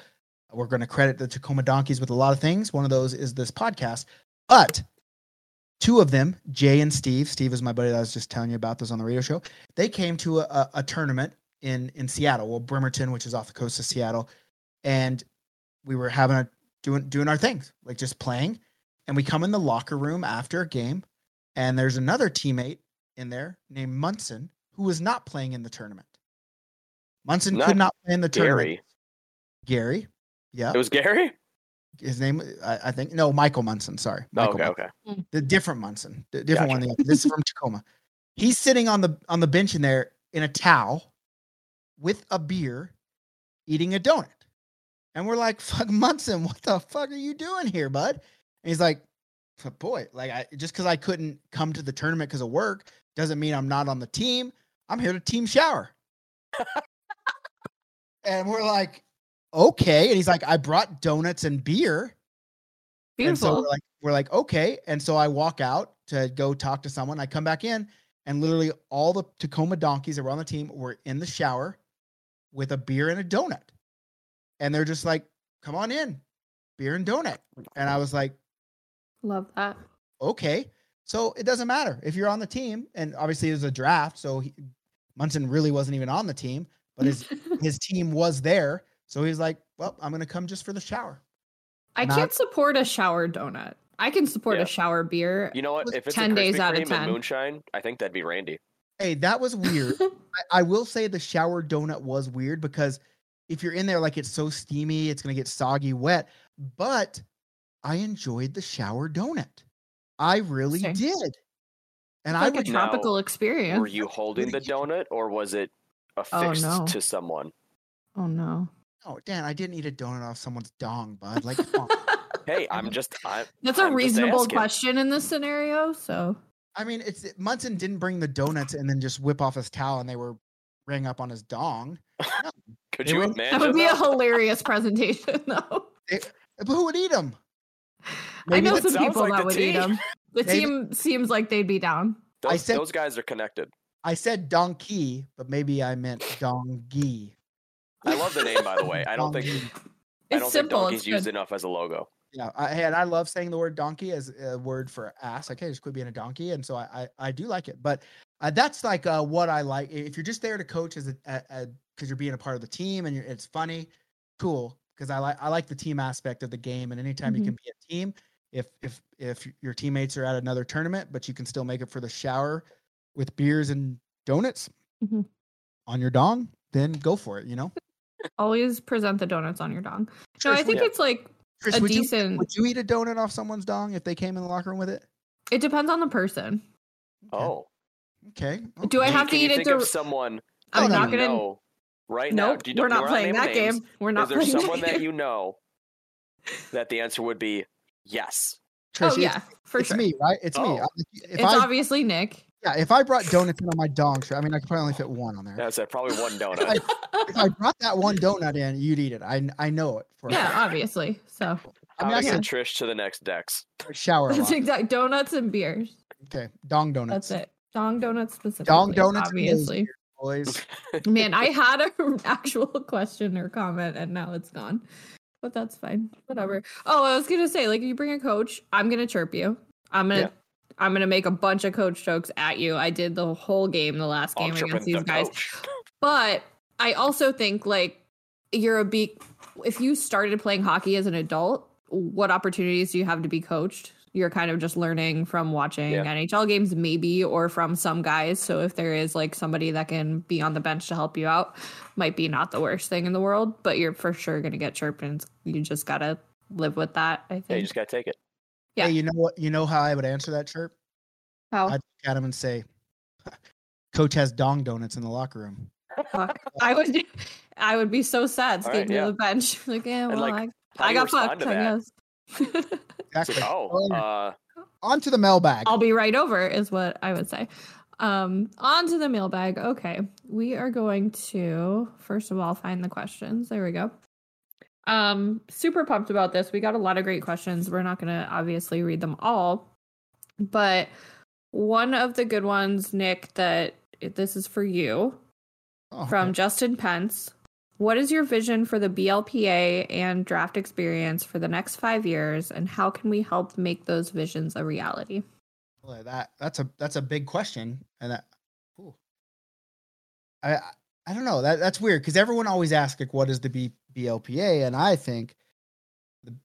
we're going to credit the Tacoma Donkeys with a lot of things. One of those is this podcast. But two of them, Jay and Steve, Steve is my buddy that I was just telling you about this on the radio show. They came to a, a, a tournament in in Seattle, well, Bremerton, which is off the coast of Seattle, and we were having a doing doing our things, like just playing. And we come in the locker room after a game, and there's another teammate in there named Munson who was not playing in the tournament. Munson Not could not play in the tournament. Gary. Gary, yeah, It was Gary. his name I, I think no Michael Munson. Sorry, Oh, Michael okay, Munson okay. Hmm. the different Munson, the different one. This is from Tacoma. He's sitting on the on the bench in there in a towel with a beer, eating a donut, and we're like, "Fuck Munson, what the fuck are you doing here, bud?" And he's like, "Boy, like I just because I couldn't come to the tournament because of work doesn't mean I'm not on the team. I'm here to team shower." and we're like, "Okay," and he's like, "I brought donuts and beer." And so Beautiful. we're like, we're like, okay. And so I walk out to go talk to someone. I come back in, and literally all the Tacoma donkeys that were on the team were in the shower with a beer and a donut. And they're just like, come on in, beer and donut. And I was like, Love that. okay. So it doesn't matter if you're on the team. And obviously it was a draft. So he, Munson really wasn't even on the team, but his, his team was there. So he's like, well, I'm going to come just for the shower. I not- can't support a shower donut. I can support Yeah. a shower beer. You know what? If it's 10 a days Krispy out of 10. moonshine, I think that'd be Randy. Hey, that was weird. I, I will say the shower donut was weird because if you're in there, like it's so steamy, it's gonna get soggy, wet. But I enjoyed the shower donut. I really Interesting. did. And It's I like would a Now, tropical experience. Were you holding the donut, or was it oh, affixed no. to someone? Oh no. oh Dan, I didn't eat a donut off someone's dong, bud. Like come. Hey, I'm just. I, That's a I'm just reasonable question in this scenario. So I mean, it's Munson didn't bring the donuts and then just whip off his towel and they were ring up on his dong. Could They you were- imagine? that would be a hilarious presentation, though. But who would eat them? I know some people like that the would eat them. The Maybe- team seems like they'd be down. Those, I said- those guys are connected. I said donkey, but maybe I meant dongi. I love the name, by the way. I don't think Dongi. I It's don't simple. think It's donkey's used enough as a logo. Yeah, I, and I love saying the word donkey as a word for ass. Like, hey, just quit being a donkey, and so I I, I do like it. But uh, that's like uh, what I like. If you're just there to coach as a because you're being a part of the team and you're, it's funny, cool. Because I like I like the team aspect of the game, and anytime you Mhm. can be a team, if if if your teammates are at another tournament, but you can still make it for the shower with beers and donuts Mhm. on your dong, then go for it. You know. Always present the donuts on your dong. No, I think yeah. it's like Chris, a would you decent. would you eat a donut off someone's dong if they came in the locker room with it? It depends on the person. Okay. Oh, Okay. Do I okay. have to Can you eat it think to? of someone I'm no, not you gonna. know right now? Nope, Do you- we're not playing that names? game. We're not Is there playing someone that that you know that the answer would be yes? Trish, Oh it's- yeah, for it's sure. me, right? It's me. Oh. I'm If it's I obviously Nick. yeah, if I brought donuts in on my dong shirt, I mean, I could probably only fit one on there. That's it. Probably one donut. if I brought that one donut in, you'd eat it. I I know it for a Yeah, obviously. So I mean, I I said send Trish to the next Dex. shower a that's exact donuts and beers. Okay, dong donuts. That's it. Dong donuts specifically. Dong donuts and obviously. Boys. Man, I had an actual question or comment and now it's gone. But that's fine. Whatever. Oh, I was gonna say, like, if you bring a coach, I'm gonna chirp you. I'm gonna Yeah. I'm gonna make a bunch of coach jokes at you. I did the whole game, the last I'm game against these the guys. coach. But I also think like you're a be if you started playing hockey as an adult, what opportunities do you have to be coached? You're kind of just learning from watching Yeah. NHL games, maybe, or from some guys. So if there is like somebody that can be on the bench to help you out, might be not the worst thing in the world, but you're for sure gonna get chirped and you just gotta live with that. I Yeah, you just gotta take it. Yeah. Hey, you know what? You know how I would answer that chirp? How I'd look at him and say, "Coach has dong donuts in the locker room." fuck. I would I would be so sad All right, skating yeah. to the bench. Like, yeah, well, like, I, I got fucked, I guess. It's Exactly. oh, Well, uh, On to the mailbag. I'll be right over, is what I would say. Um, on to the mailbag. Okay. We are going to first of all find the questions. There we go. Um, super pumped about this. We got a lot of great questions. We're not gonna obviously read them all, but one of the good ones, Nick, that this is for you Oh, from okay. Justin Pence. What is your vision for the BLPA and draft experience for the next five years, and how can we help make those visions a reality? Well, that that's a that's a big question, and that, ooh. I I- don't know that that's weird because everyone always asks like, what is the B, BLPA, and I think the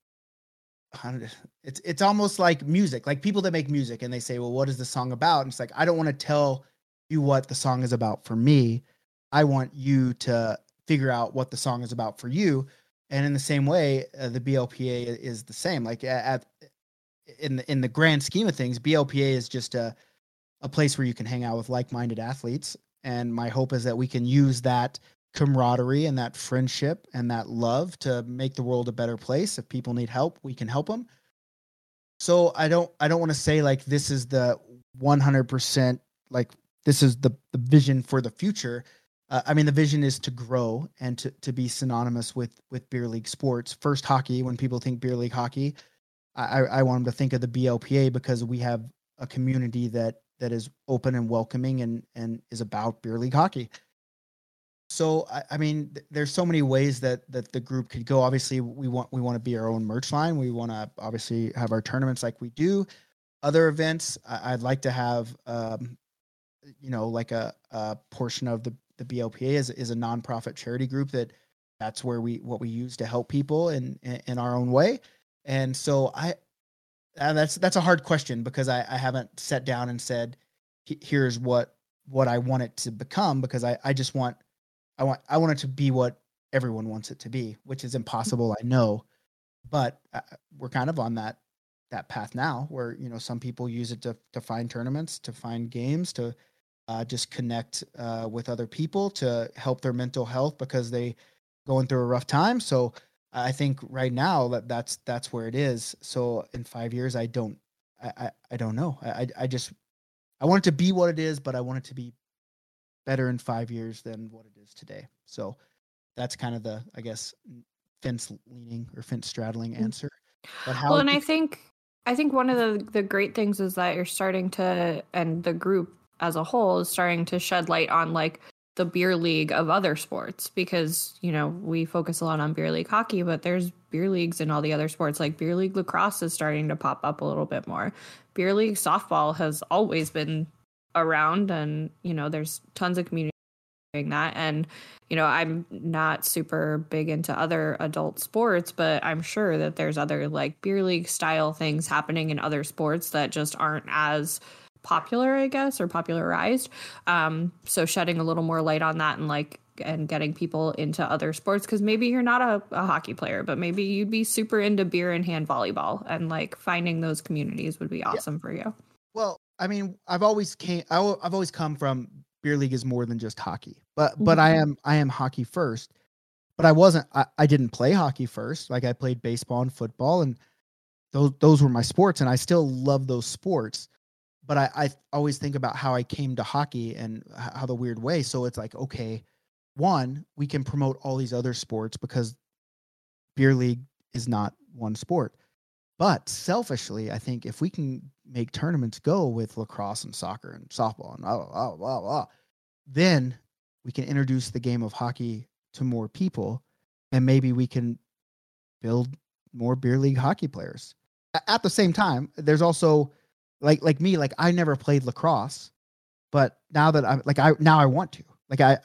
it's it's almost like music, like people that make music and they say, well, what is the song about? And it's like I don't want to tell you what the song is about for me. I want you to figure out what the song is about for you. And in the same way, uh, the BLPA is the same. Like at in the in the grand scheme of things, BLPA is just a a place where you can hang out with like-minded athletes. And my hope is that we can use that camaraderie and that friendship and that love to make the world a better place. If people need help, we can help them. So I don't I don't want to say like this is the 100% like this is the the vision for the future. Uh, I mean the vision is to grow and to to be synonymous with with beer league sports. First hockey when people think beer league hockey, I, I want them to think of the BLPA because we have a community that that is open and welcoming and and is about beer league hockey. So I, I mean, th- there's so many ways that that the group could go. Obviously, we want we want to be our own merch line. We want to obviously have our tournaments like we do. Other events, I, I'd like to have, um, you know, like a, a portion of the the BLPA is is a nonprofit charity group that that's where we what we use to help people in in, in our own way. And so I, uh, that's that's a hard question because I, I haven't sat down and said, here's what what I want it to become because I I just want I want I want it to be what everyone wants it to be, which is impossible. I know, but uh, we're kind of on that that path now where you know some people use it to to find tournaments, to find games, to uh, just connect uh, with other people, to help their mental health because they going through a rough time. So I think right now that that's that's where it is. So in five years, I don't I I, I don't know. I I- just I want it to be what it is, but I want it to be better in five years than what it is today. So that's kind of the I guess fence leaning or fence straddling answer. But how? well and do- i think i think one of the the great things is that you're starting to and the group as a whole is starting to shed light on like the beer league of other sports because you know we focus a lot on beer league hockey but there's beer leagues in all the other sports. Like beer league lacrosse is starting to pop up a little bit more. Beer league softball has always been around and you know there's tons of community doing that. And you know i'm not super big into other adult sports but i'm sure that there's other like beer league style things happening in other sports that just aren't as popular i guess or popularized um so shedding a little more light on that and like and getting people into other sports because maybe you're not a, a hockey player but maybe you'd be super into beer and hand volleyball and like finding those communities would be awesome for you well, I mean, I've always came. I, I've always come from beer league is more than just hockey, but but I am I am hockey first. But I wasn't. I, I didn't play hockey first. Like I played baseball and football, and those those were my sports, and I still love those sports. But I I always think about how I came to hockey and how the weird way. So it's like okay, one we can promote all these other sports because beer league is not one sport. But selfishly, I think if we can make tournaments go with lacrosse and soccer and softball and blah, blah, blah, blah, then we can introduce the game of hockey to more people and maybe we can build more beer league hockey players. At the same time, there's also like like me, like I never played lacrosse, but now that I'm like I now I want to. Like I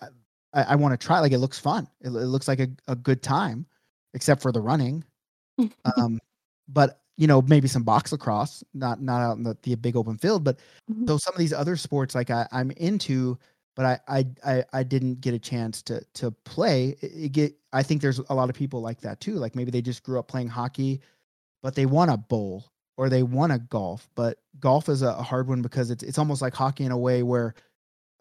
I, I want to try. Like it looks fun. It, it looks like a, a good time, except for the running um, but you know maybe some box lacrosse, not not out in the, the big open field. But Mhm. so some of these other sports, like I, I'm into, but I, I I I didn't get a chance to to play. It, it get I think there's a lot of people like that too. Like maybe they just grew up playing hockey, but they want to bowl or they want to golf. But golf is a, a hard one because it's it's almost like hockey in a way where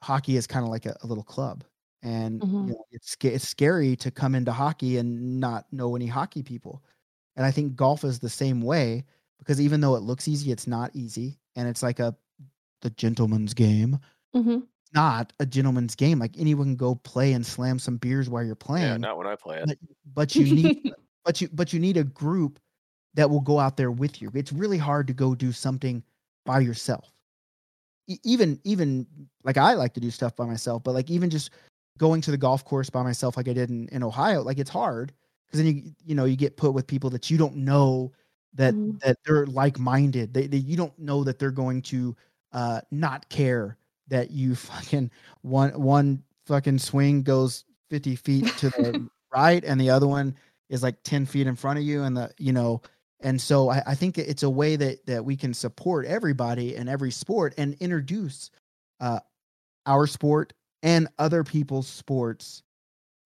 hockey is kind of like a, a little club. And Mhm. you know, it's it's scary to come into hockey and not know any hockey people. And I think golf is the same way because even though it looks easy, it's not easy. And it's like a the gentleman's game. Mhm. Not a gentleman's game. Like anyone can go play and slam some beers while you're playing. Yeah, not when I play it. but, but you need but you but you need a group that will go out there with you. It's really hard to go do something by yourself. E- even even like I like to do stuff by myself, but like even just going to the golf course by myself like I did in, in Ohio, like it's hard because then you you know you get put with people that you don't know that Mhm. that they're like-minded. They, they you don't know that they're going to uh not care that you fucking one one fucking swing goes 50 feet to the right and the other one is like 10 feet in front of you and the you know and so I, I think it's a way that that we can support everybody in every sport and introduce uh our sport and other people's sports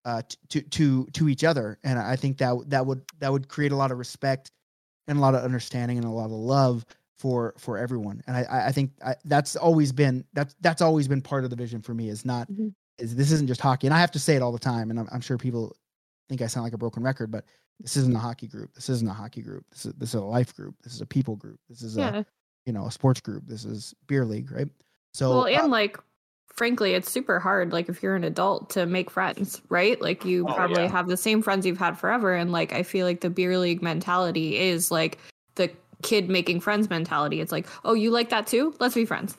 uh to to to each other. And i think that that would that would create a lot of respect and a lot of understanding and a lot of love for for everyone. And i i think I, that's always been that's that's always been part of the vision for me is not Mhm. is this isn't just hockey. And i have to say it all the time and i'm, I'm sure people think i sound like a broken record but this isn't a hockey group this isn't a hockey group this is this is a life group this is a people group this is a you know a sports group this is beer league right so well, uh, and like, frankly, it's super hard. Like, if you're an adult to make friends, right? Like, you Oh, probably yeah. have the same friends you've had forever. And like, I feel like the beer league mentality is like the kid making friends mentality. It's like, oh, you like that too? Let's be friends.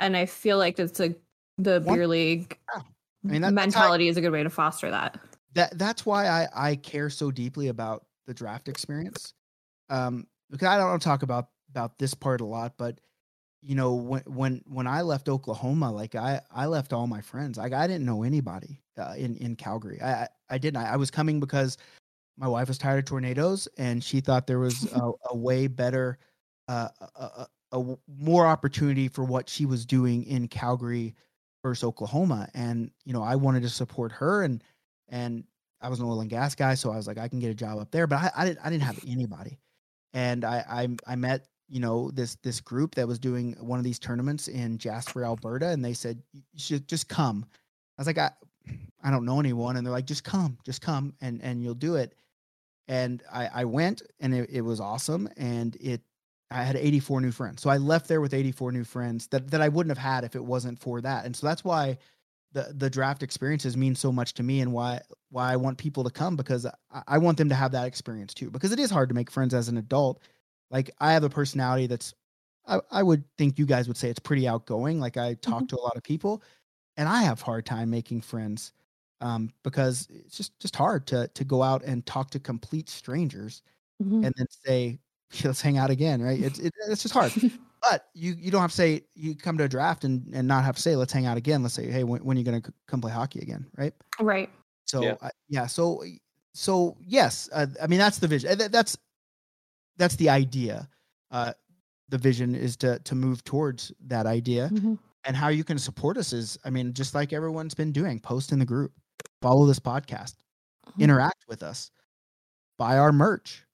And I feel like it's a the beer league I mean, that- that's I- mentality is a good way to foster that. That that's why I I care so deeply about the draft experience. Um, because I don't talk about about this part a lot, but you know when when when I left Oklahoma, like I I left all my friends. Like I didn't know anybody uh, in in Calgary. I I, I didn't. I, I was coming because my wife was tired of tornadoes, and she thought there was a, a way better, uh, a, a, a more opportunity for what she was doing in Calgary versus Oklahoma. And you know, I wanted to support her, and and I was an oil and gas guy, so I was like, I can get a job up there. But I, I didn't I didn't have anybody, and I I, I met you know this this group that was doing one of these tournaments in Jasper, Alberta, and they said you should just come. I was like, I I don't know anyone, and they're like, just come, just come, and and you'll do it. And I I went, and it, it was awesome, and it I had 84 new friends. So I left there with 84 new friends that that I wouldn't have had if it wasn't for that. And so that's why the the draft experiences mean so much to me and why why I want people to come because I, I want them to have that experience too. Because it is hard to make friends as an adult. Like I have a personality that's I, I would think you guys would say it's pretty outgoing. Like I talk to a lot of people and I have hard time making friends um, because it's just just hard to to go out and talk to complete strangers Mhm. and then say let's hang out again right it's it, it's just hard but you you don't have to say you come to a draft and and not have to say let's hang out again let's say hey when, when are you going to come play hockey again right Right. so Yeah. yeah, yeah so so yes uh, i mean that's the vision that's that's the idea uh the vision is to to move towards that idea Mhm. and how you can support us is i mean just like everyone's been doing post in the group follow this podcast Mhm. interact with us buy our merch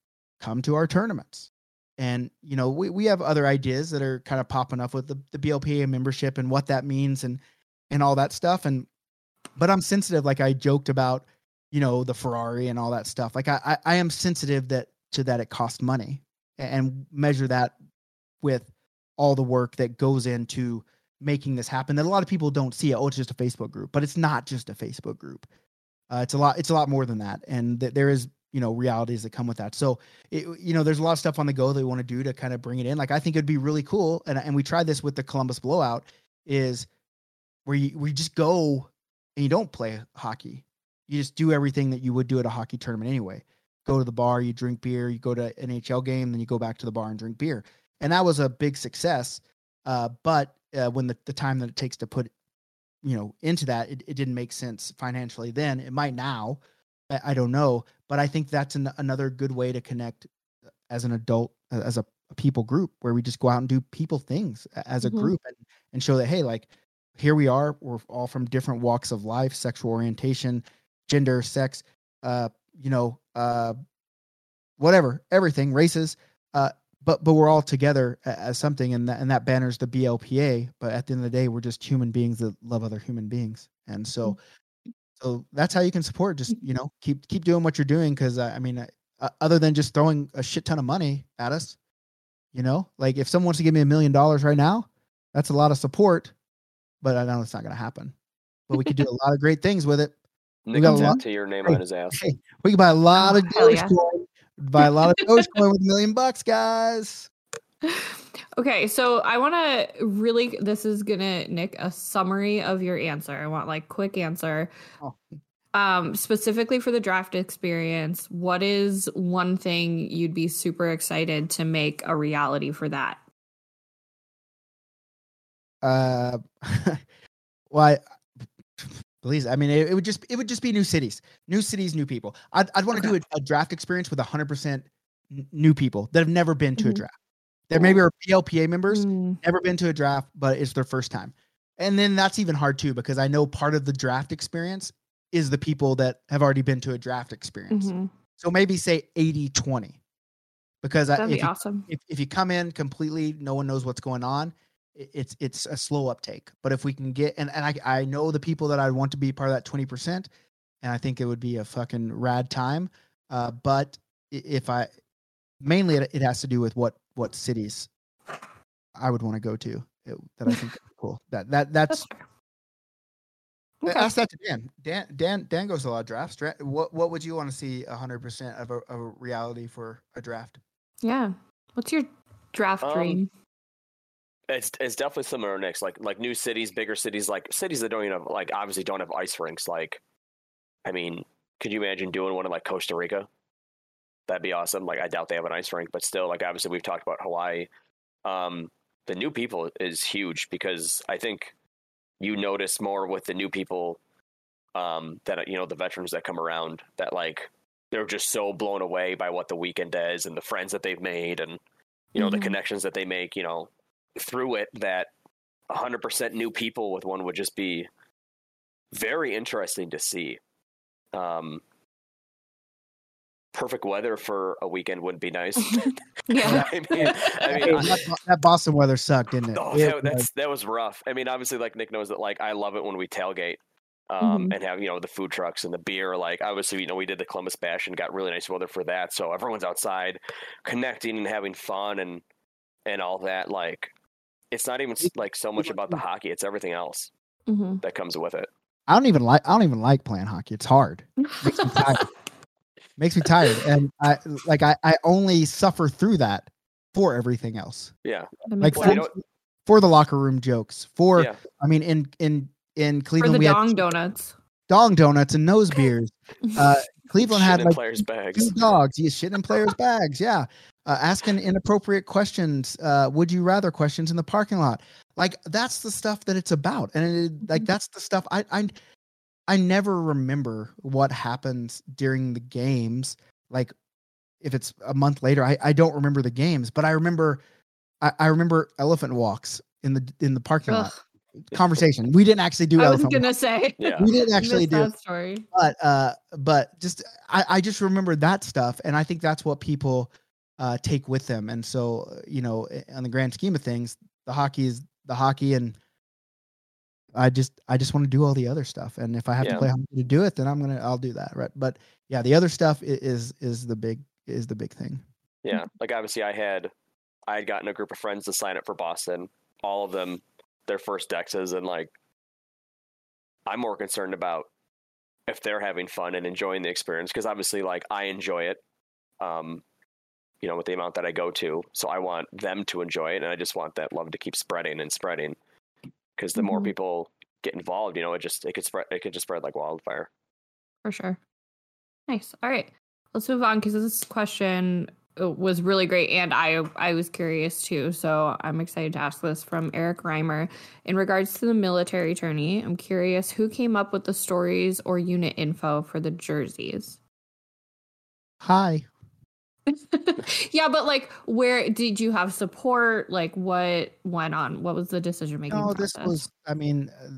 come to our tournaments and you know we, we have other ideas that are kind of popping up with the, the blpa membership and what that means and and all that stuff and but i'm sensitive like i joked about you know the ferrari and all that stuff like i i, I am sensitive that to that it costs money and measure that with all the work that goes into making this happen that a lot of people don't see it oh it's just a facebook group but it's not just a facebook group. Uh, it's a lot it's a lot more than that and th- there is you know realities that come with that. So it, you know there's a lot of stuff on the go that we want to do to kind of bring it in. Like i think it'd be really cool and, and we tried this with the columbus blowout is where you you just go and you don't play hockey. You just do everything that you would do at a hockey tournament anyway. Go to the bar you drink beer you go to an nhl game then you go back to the bar and drink beer. And that was a big success uh, but uh, when the, the time that it takes to put you know into that it, it didn't make sense financially then. It might now I, I don't know but i think that's an, another good way to connect uh, as an adult as a, people group where we just go out and do people things as a Mhm. group and, and show that hey like here we are we're all from different walks of life sexual orientation gender sex uh you know uh whatever everything races uh but but we're all together as something and that and that banners the blpa but at the end of the day we're just human beings that love other human beings and so so that's how you can support just you know keep keep doing what you're doing because i mean uh, uh, other than just throwing a shit ton of money at us you know? Like if someone wants to give me a million dollars right now that's a lot of support but i know it's not going to happen. But we could do a lot of great things with it. Nick got can a lot- tattoo your name Hey, on his ass. hey we can buy a lot Oh, of hell yeah. Dogecoin, buy a lot of Dogecoin with a million bucks guys Okay, so I want to really. This is gonna Nick a summary of your answer. I want like quick answer. Oh. Um, specifically for the draft experience, what is one thing you'd be super excited to make a reality for that? uh well I, please i mean it, it would just it would just be new cities new cities new people i'd, I'd want to do a, a draft experience with 100% new people that have never been to a Mhm. draft there maybe are BLPA members. Mm, never been to a draft but it's their first time. And then that's even hard too because i know part of the draft experience is the people that have already been to a draft experience. Mhm. so maybe say 80 20 because That'd if be you awesome. if, if you come in completely no one knows what's going on it's it's a slow uptake. But if we can get and, and I, I know the people that i want to be part of that 20% and i think it would be a fucking rad time. Uh, but if i mainly it, it has to do with what what cities i would want to go to it- that i think are cool that that that's, That's fair. Okay. ask that to dan dan dan dan goes a lot of drafts what what would you want to see 100% of a, of a reality for a draft Yeah. What's your draft Um, dream? It's it's definitely similar to Nick's. Like like new cities, bigger cities, like cities that don't even have like obviously don't have ice rinks. Like, I mean, could you imagine doing one in like Costa Rica? That'd be awesome. Like I doubt they have an ice rink, but still, like obviously we've talked about Hawaii. Um, the new people is huge because I think you notice more with the new people um, that you know the veterans that come around that like they're just so blown away by what the weekend is and the friends that they've made and you know Mhm. the connections that they make you know through it that 100% new people with one would just be very interesting to see um perfect weather for a weekend wouldn't be nice Yeah. I mean, I mean, that, that boston weather sucked didn't it, Oh, It that, was- that's that was rough. I mean, obviously, like Nick knows that, like I love it when we tailgate, um, Mhm. and have you know the food trucks and the beer. Like obviously, you know, we did the Columbus Bash and got really nice weather for that, so everyone's outside, connecting and having fun and and all that. Like, it's not even like so much about the hockey; it's everything else hmm that comes with it. I don't even like I don't even like playing hockey. It's hard. Makes me tired. Makes me tired. And I like I, I only suffer through that for everything else. Yeah, Like Well, for, for the locker room jokes. For yeah. I mean in in in For Cleveland the we dong had donuts. dong donuts and nose beers. Uh Cleveland Shit had in like players' bags. dogs. You shit in players' bags. Yeah. Uh, asking inappropriate questions. Uh, would you rather questions in the parking lot? Like that's the stuff that it's about, and it, like Mhm. that's the stuff I I I never remember what happens during the games. Like if it's a month later, I I don't remember the games, but I remember I, I remember elephant walks in the in the parking lot. Conversation. We didn't actually do I was gonna walks. say. Yeah, We didn't actually do that story. but uh but just i i just remember that stuff and i think that's what people uh, take with them. And so, you know, on the grand scheme of things, the hockey is the hockey, and I just I just want to do all the other stuff. And if I have Yeah. to play hockey to do it, then I'm gonna I'll do that. Right. But yeah, the other stuff is is the big is the big thing. Yeah, like obviously I had I had gotten a group of friends to sign up for Boston. All of them their first dexes and like I'm more concerned about if they're having fun and enjoying the experience because obviously like I enjoy it. Um you know, with the amount that I go to. So I want them to enjoy it and I just want that love to keep spreading and spreading. Cuz the more Mhm. people get involved, you know, it just it could spread it could just spread like wildfire. For sure. Nice. All right. Let's move on because this question uh, was really great and I I was curious too. So I'm excited to ask this from Eric Reimer. In regards to the military tourney, I'm curious who came up with the stories or unit info for the jerseys? Hi. yeah, but like where did you have support? Like what went on? What was the decision making No, process? this was. I mean, uh,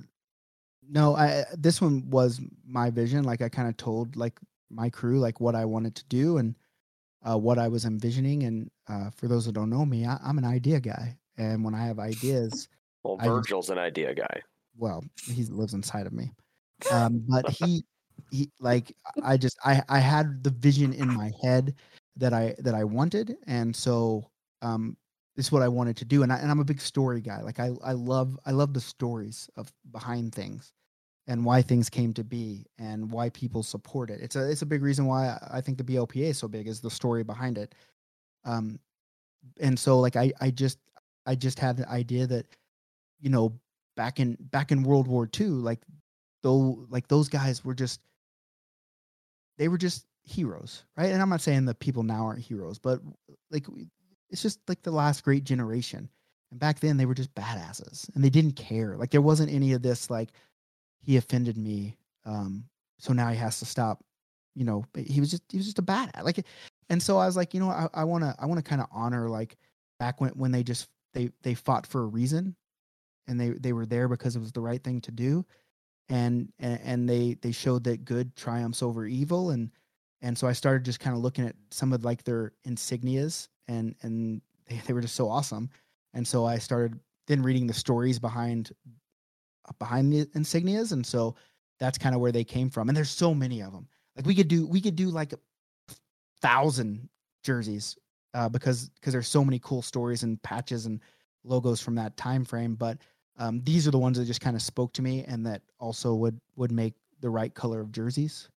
no. I this one was my vision. Like I kind of told like my crew like what I wanted to do and uh, what I was envisioning. And uh, for those who don't know me, I, I'm an idea guy. And when I have ideas, Well, I Virgil's an idea guy. well, he lives inside of me. Um, but he, he like I just I I had the vision in my head that I that I wanted, and so um, this is what I wanted to do. And I and I'm a big story guy. Like I I love I love the stories of behind things and why things came to be and why people support it. It's a it's a big reason why I- think the BLPA is so big is the story behind it. Um, and so like I I just I just had the idea that you know back in back in World War II, like though like those guys were just they were just heroes, right? And I'm not saying that people now aren't heroes, but like it's just like the last great generation. And back then they were just badasses and they didn't care. Like there wasn't any of this like he offended me, um, so now he has to stop. You know, he was just he was just a badass. Like, and so I was like, you know, I, I wanna I wanna kind of honor like back when when they just they they fought for a reason and they they were there because it was the right thing to do and, and they they showed that good triumphs over evil and and so i started just kind of looking at some of like their insignias and and they, they were just so awesome. And so i started then reading the stories behind behind the insignias. And so that's kind of where they came from. And there's so many of them like we could do we could do like a thousand jerseys uh, because because there's so many cool stories and patches and logos from that time frame. But um, these are the ones that just kind of spoke to me and that also would would make the right color of jerseys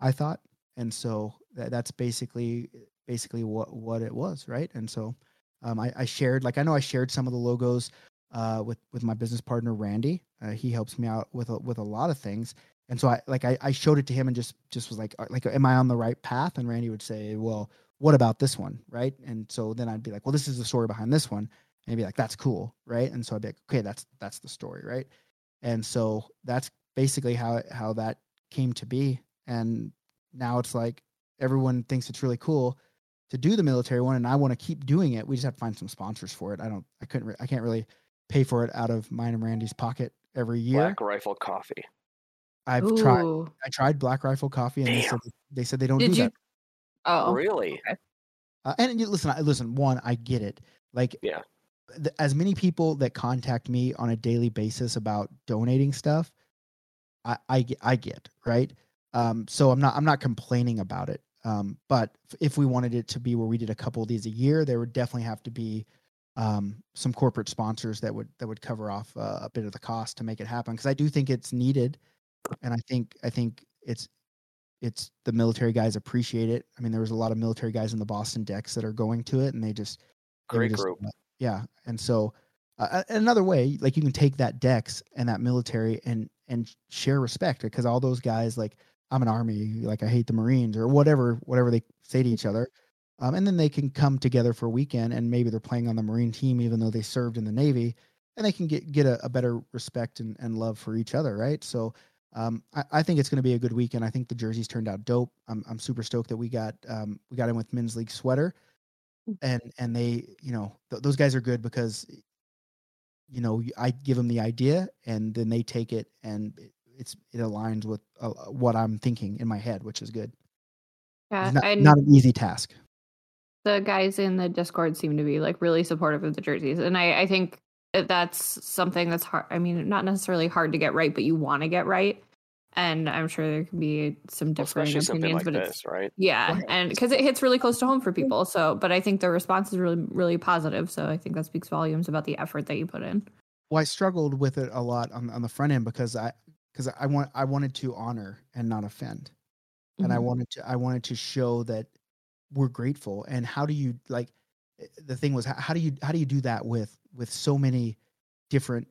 i thought and so that, that's basically basically what what it was right? And so um, I, I shared like i know i shared some of the logos uh, with with my business partner randy. Uh, he helps me out with a, with a lot of things. And so i like I, I showed it to him and just just was like uh, like am i on the right path? And randy would say well what about this one? Right? And so then i'd be like well this is the story behind this one. And he'd be like that's cool. Right? And so i'd be like okay that's that's the story. Right? And so that's basically how how that came to be. And now it's like everyone thinks it's really cool to do the military one and i want to keep doing it we just have to find some sponsors for it i don't i couldn't re- i can't really pay for it out of mine and randy's pocket every year Black Rifle Coffee. i've tried i tried black rifle coffee and they said, they said they don't Did do you? that Oh, Really? Uh, and you, listen, I, listen. One, I get it. Like, Yeah. th- as many people that contact me on a daily basis about donating stuff, I, I I get right. Um, so I'm not, I'm not complaining about it. Um, but if we wanted it to be where we did a couple of these a year, there would definitely have to be um, some corporate sponsors that would that would cover off uh, a bit of the cost to make it happen. Because I do think it's needed, and I think I think it's it's the military guys appreciate it. I mean, there was a lot of military guys in the Boston decks that are going to it, and they just they Great just, group. uh, yeah, and so uh, another way, like you can take that dex and that military and and share respect because all those guys, like I'm an army, like I hate the Marines or whatever, whatever they say to each other, um, and then they can come together for a weekend and maybe they're playing on the Marine team even though they served in the Navy, and they can get get a, a better respect and, and love for each other, right? So. Um, I, I think it's going to be a good weekend. I think the jerseys turned out dope. I'm, I'm super stoked that we got um, we got in with men's league sweater, and and they you know th- those guys are good because you know I give them the idea and then they take it and it's it aligns with uh, what I'm thinking in my head, which is good. yeah. It's not, and not an easy task. the guys in the Discord seem to be like really supportive of the jerseys, and I, I think that's something that's hard. I mean, not necessarily hard to get right, but you want to get right. And I'm sure there can be some different Especially something opinions, like but it's right? yeah, Right. and because it hits really close to home for people. So, but I think the response is really, really positive. So I think that speaks volumes about the effort that you put in. Well, I struggled with it a lot on on the front end because I because I want I wanted to honor and not offend, and I Mhm. wanted to I wanted to show that we're grateful. And how do you like? eh, The thing was, how, how do you how do you do that with with so many different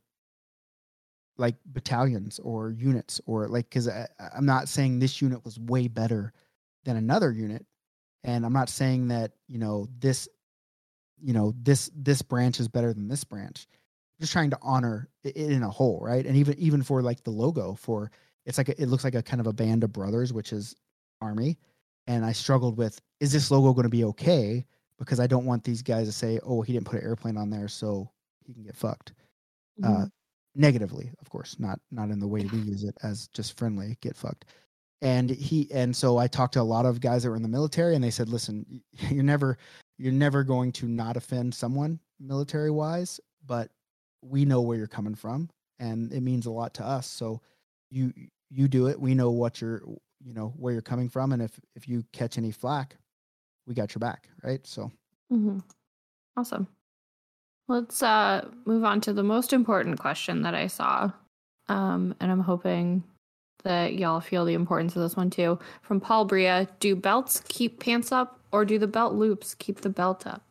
like battalions or units or like because I'm not saying this unit was way better than another unit, and I'm not saying that you know this you know this this branch is better than this branch just trying to honor it in a whole right? And even even for like the logo for it's like a, it looks like a kind of a band of brothers which is army. And i struggled with is this logo going to be okay? Because i don't want these guys to say oh he didn't put an airplane on there so he can get fucked. Uh negatively of course not not in the way we use it as just friendly get fucked. And he and so i talked to a lot of guys that were in the military and they said listen you're never you're never going to not offend someone military wise but we know where you're coming from and it means a lot to us so you you do it we know what you're you know where you're coming from and if if you catch any flack we got your back right so Mhm. Awesome. Let's uh, move on to the most important question that I saw. Um, and I'm hoping that y'all feel the importance of this one too. From Paul Bria Do belts keep pants up or do the belt loops keep the belt up?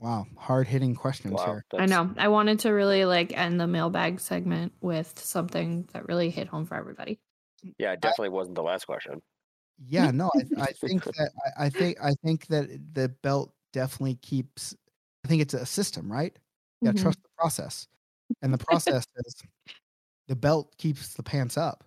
Wow hard hitting questions Wow, here I know. I wanted to really like end the mailbag segment with something that really hit home for everybody. Yeah, it definitely wasn't the last question. yeah no I, I think that I, I think i think that the belt definitely keeps i think it's a system right Yeah, gotta Mhm. trust the process and the process is the belt keeps the pants up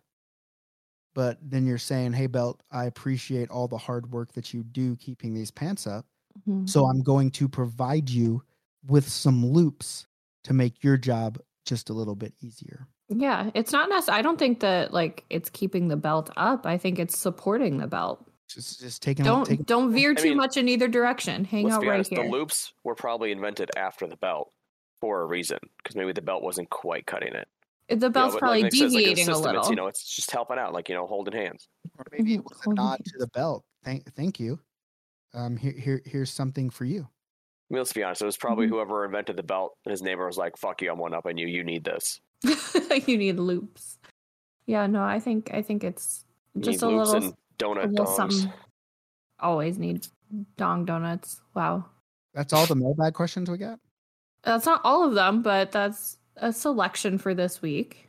but then you're saying hey belt i appreciate all the hard work that you do keeping these pants up Mhm. so i'm going to provide you with some loops to make your job just a little bit easier Yeah, it's not necessary. I don't think that like it's keeping the belt up. I think it's supporting the belt. just just taking Don't taking don't veer I too mean, much in either direction. Hang out right honest, here. the loops were probably invented after the belt for a reason, because maybe the belt wasn't quite cutting it. the You know, belt's probably like Nick says, like, in deviating a system, little. It's, you know, it's just helping out, like you know, holding hands. or maybe it Mhm. was a nod to the belt thank thank you um here, here here's something for you I mean, let's be honest. It was probably Mhm. whoever invented the belt. His neighbor was like, "Fuck you, I'm one up on you. You need this." you need loops. Yeah, no, I think I think it's just a little, and donut a little something. Always need dong donuts. Wow, that's all the mailbag questions we got that's not all of them, but that's a selection for this week.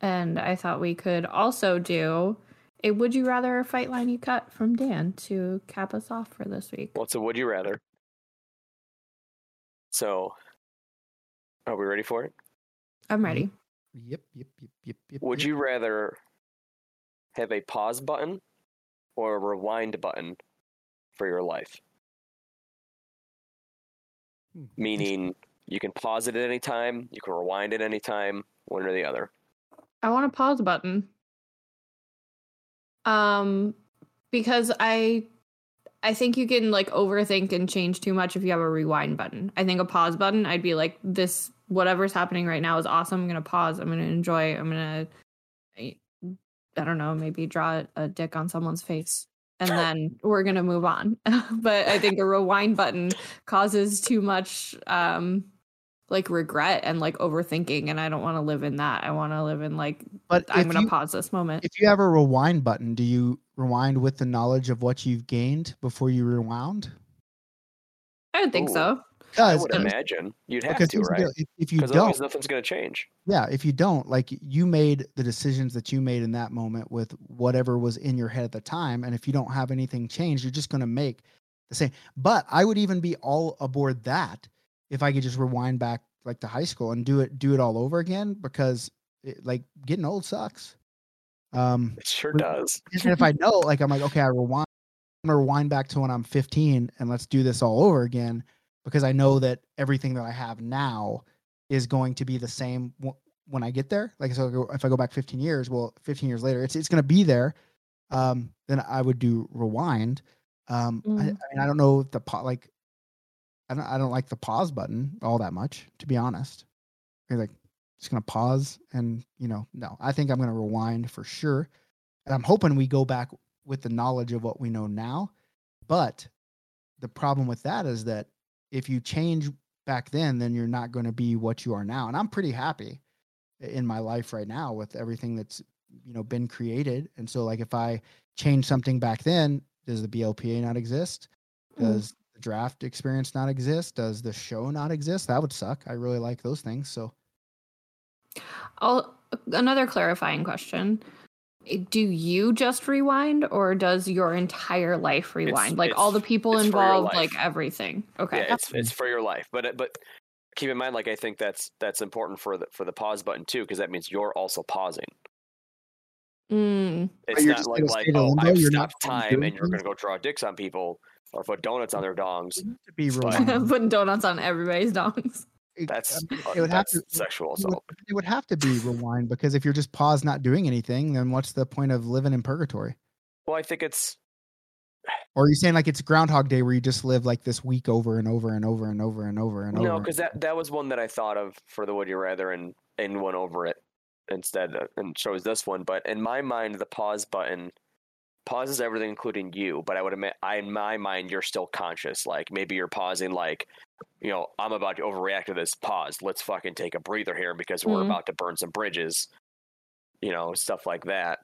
And I thought we could also do a "Would you rather" fight line you cut from Dan to cap us off for this week. What's a would you rather? So, are we ready for it? I'm ready. Yep, yep, yep, yep, yep. Would yep. you rather have a pause button or a rewind button for your life? Hmm, Meaning you can pause it at any time, you can rewind at any time, one or the other. I want a pause button. Um because I I think you can like overthink and change too much if you have a rewind button. I think a pause button, I'd be like this whatever's happening right now is awesome. I'm going to pause. I'm going to enjoy. I'm going to I don't know, maybe draw a dick on someone's face and then we're going to move on. but I think a rewind button causes too much um like regret and like overthinking and I don't want to live in that. I want to live in like But I'm going to you, pause this moment. if you have a rewind button, do you rewind with the knowledge of what you've gained before you rewound? I don't think Ooh. so. I Because would imagine you'd have to, here's right? if, if you don't, nothing's going to change. yeah, if you don't, like you made the decisions that you made in that moment with whatever was in your head at the time, and if you don't have anything changed, you're just going to make the same. But I would even be all aboard that if I could just rewind back like to high school and do it do it all over again because it, like getting old sucks. Um, It sure But- does. and if I know, like, I'm like, okay, I rewind, I'm gonna rewind back to when I'm 15 and let's do this all over again because I know that everything that I have now is going to be the same w- when I get there. Like, so if I go back 15 years, well, 15 years later, it's it's gonna be there. Um, then I would do rewind. Um, I, I Mm. mean, I don't know if the pa- like, I don't, I don't like the pause button all that much, to be honest. You're like, just gonna pause and you know, no, I think I'm gonna rewind for sure, and I'm hoping we go back with the knowledge of what we know now. But the problem with that is that if you change back then, then you're not going to be what you are now. And I'm pretty happy in my life right now with everything that's you know been created. And so, like, if I change something back then, does the BLPA not exist? Mm. Does draft experience not exist? Does the show not exist? That would suck. I really like those things. So I'll, another clarifying question. Do you just rewind or does your entire life rewind? like all the people it's for your involved, like everything. Okay. Yeah, it's it's for your life, but but keep in mind, like I think that's that's important for the for the pause button too, because that means you're also pausing. Mm, It's you're not like like oh I've you're stopped time and you're gonna go draw dicks on people or put donuts on their dongs. it would have to be But- rewind. Putting donuts on everybody's dongs. That's I mean, it would have to sexual it would, assault. it would have to be rewind because if you're just paused not doing anything, then what's the point of living in purgatory? Well, I think it's Or are you saying like it's Groundhog Day where you just live like this week over and over and over and over and over and over? no, because that that was one that I thought of for the Would You Rather and and went over it instead uh, and chose this one. But in my mind, the pause button pauses everything, including you. But I would admit, I in my mind, you're still conscious. Like maybe you're pausing, like you know, I'm about to overreact to this. Pause. Let's fucking take a breather here because we're Mhm. about to burn some bridges. You know, stuff like that.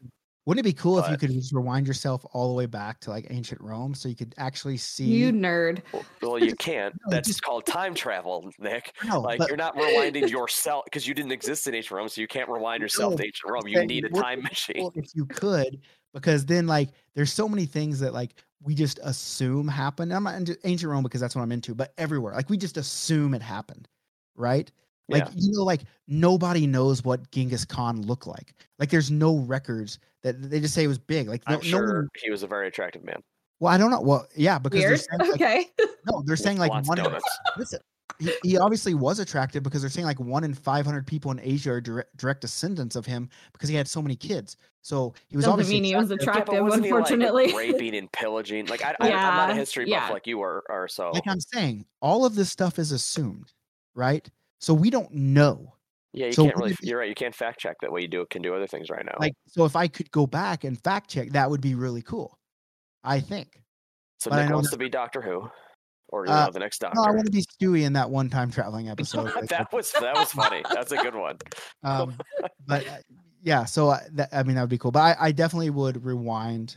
Wouldn't it be cool if you could just rewind yourself all the way back to like ancient Rome so you could actually see? You nerd. Well, well you can't. No, That's just- called time travel, Nick. no, Like but you're not rewinding yourself because you didn't exist in ancient Rome, so you can't rewind yourself No, to ancient Rome. You need a time machine. cool if you could, because then like there's so many things that like we just assume happen. I'm not into ancient Rome because that's what I'm into, but everywhere like we just assume it happened, right? Like Yeah. you know, like nobody knows what Genghis Khan looked like. Like there's no records that they just say it was big. Like no, I'm no sure one, he was a very attractive man. well, I don't know. Well, yeah, because they're saying, like, okay. no, they're saying like lots of one. Listen, he, he obviously was attractive because they're saying like one in 500 people in Asia are direct, direct descendants of him because he had so many kids. So he was Doesn't obviously mean he was attractive. Yeah, but he, like, unfortunately. raping and pillaging. Like I, I, I'm not a history buff yeah. like you are, or so. like I'm saying, all of this stuff is assumed, right? So we don't know. yeah, you so can't really. it You're right. You can't fact check that way you do can do other things right now. Like, so if I could go back and fact check, that would be really cool. I think. so but I Nick know wants that- to be Doctor Who, or you Uh, know, the next Doctor. No, I want to be Stewie in that one time traveling episode. that was that was funny. That's a good one. um, but uh, yeah, so I, that, I mean that would be cool. But I, I definitely would rewind,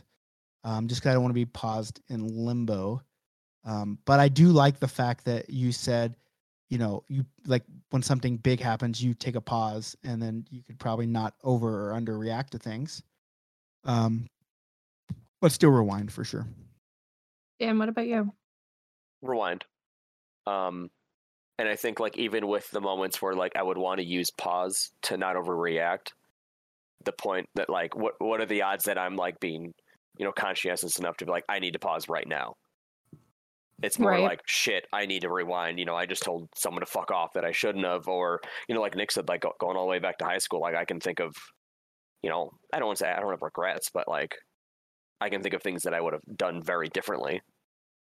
um, just because I don't want to be paused in limbo. Um, but I do like the fact that you said, you know, you like when something big happens, you take a pause, and then you could probably not over or under react to things. Um, but still rewind for sure. Dan, what about you? Rewind. Um, and I think like even with the moments where like I would want to use pause to not overreact, the point that like what what are the odds that I'm like being you know conscientious enough to be like I need to pause right now. It's more Right. like shit. I need to rewind. You know, I just told someone to fuck off that I shouldn't have, or you know, like Nick said, like going all the way back to high school. Like I can think of, you know, I don't want to say I don't have regrets, but like I can think of things that I would have done very differently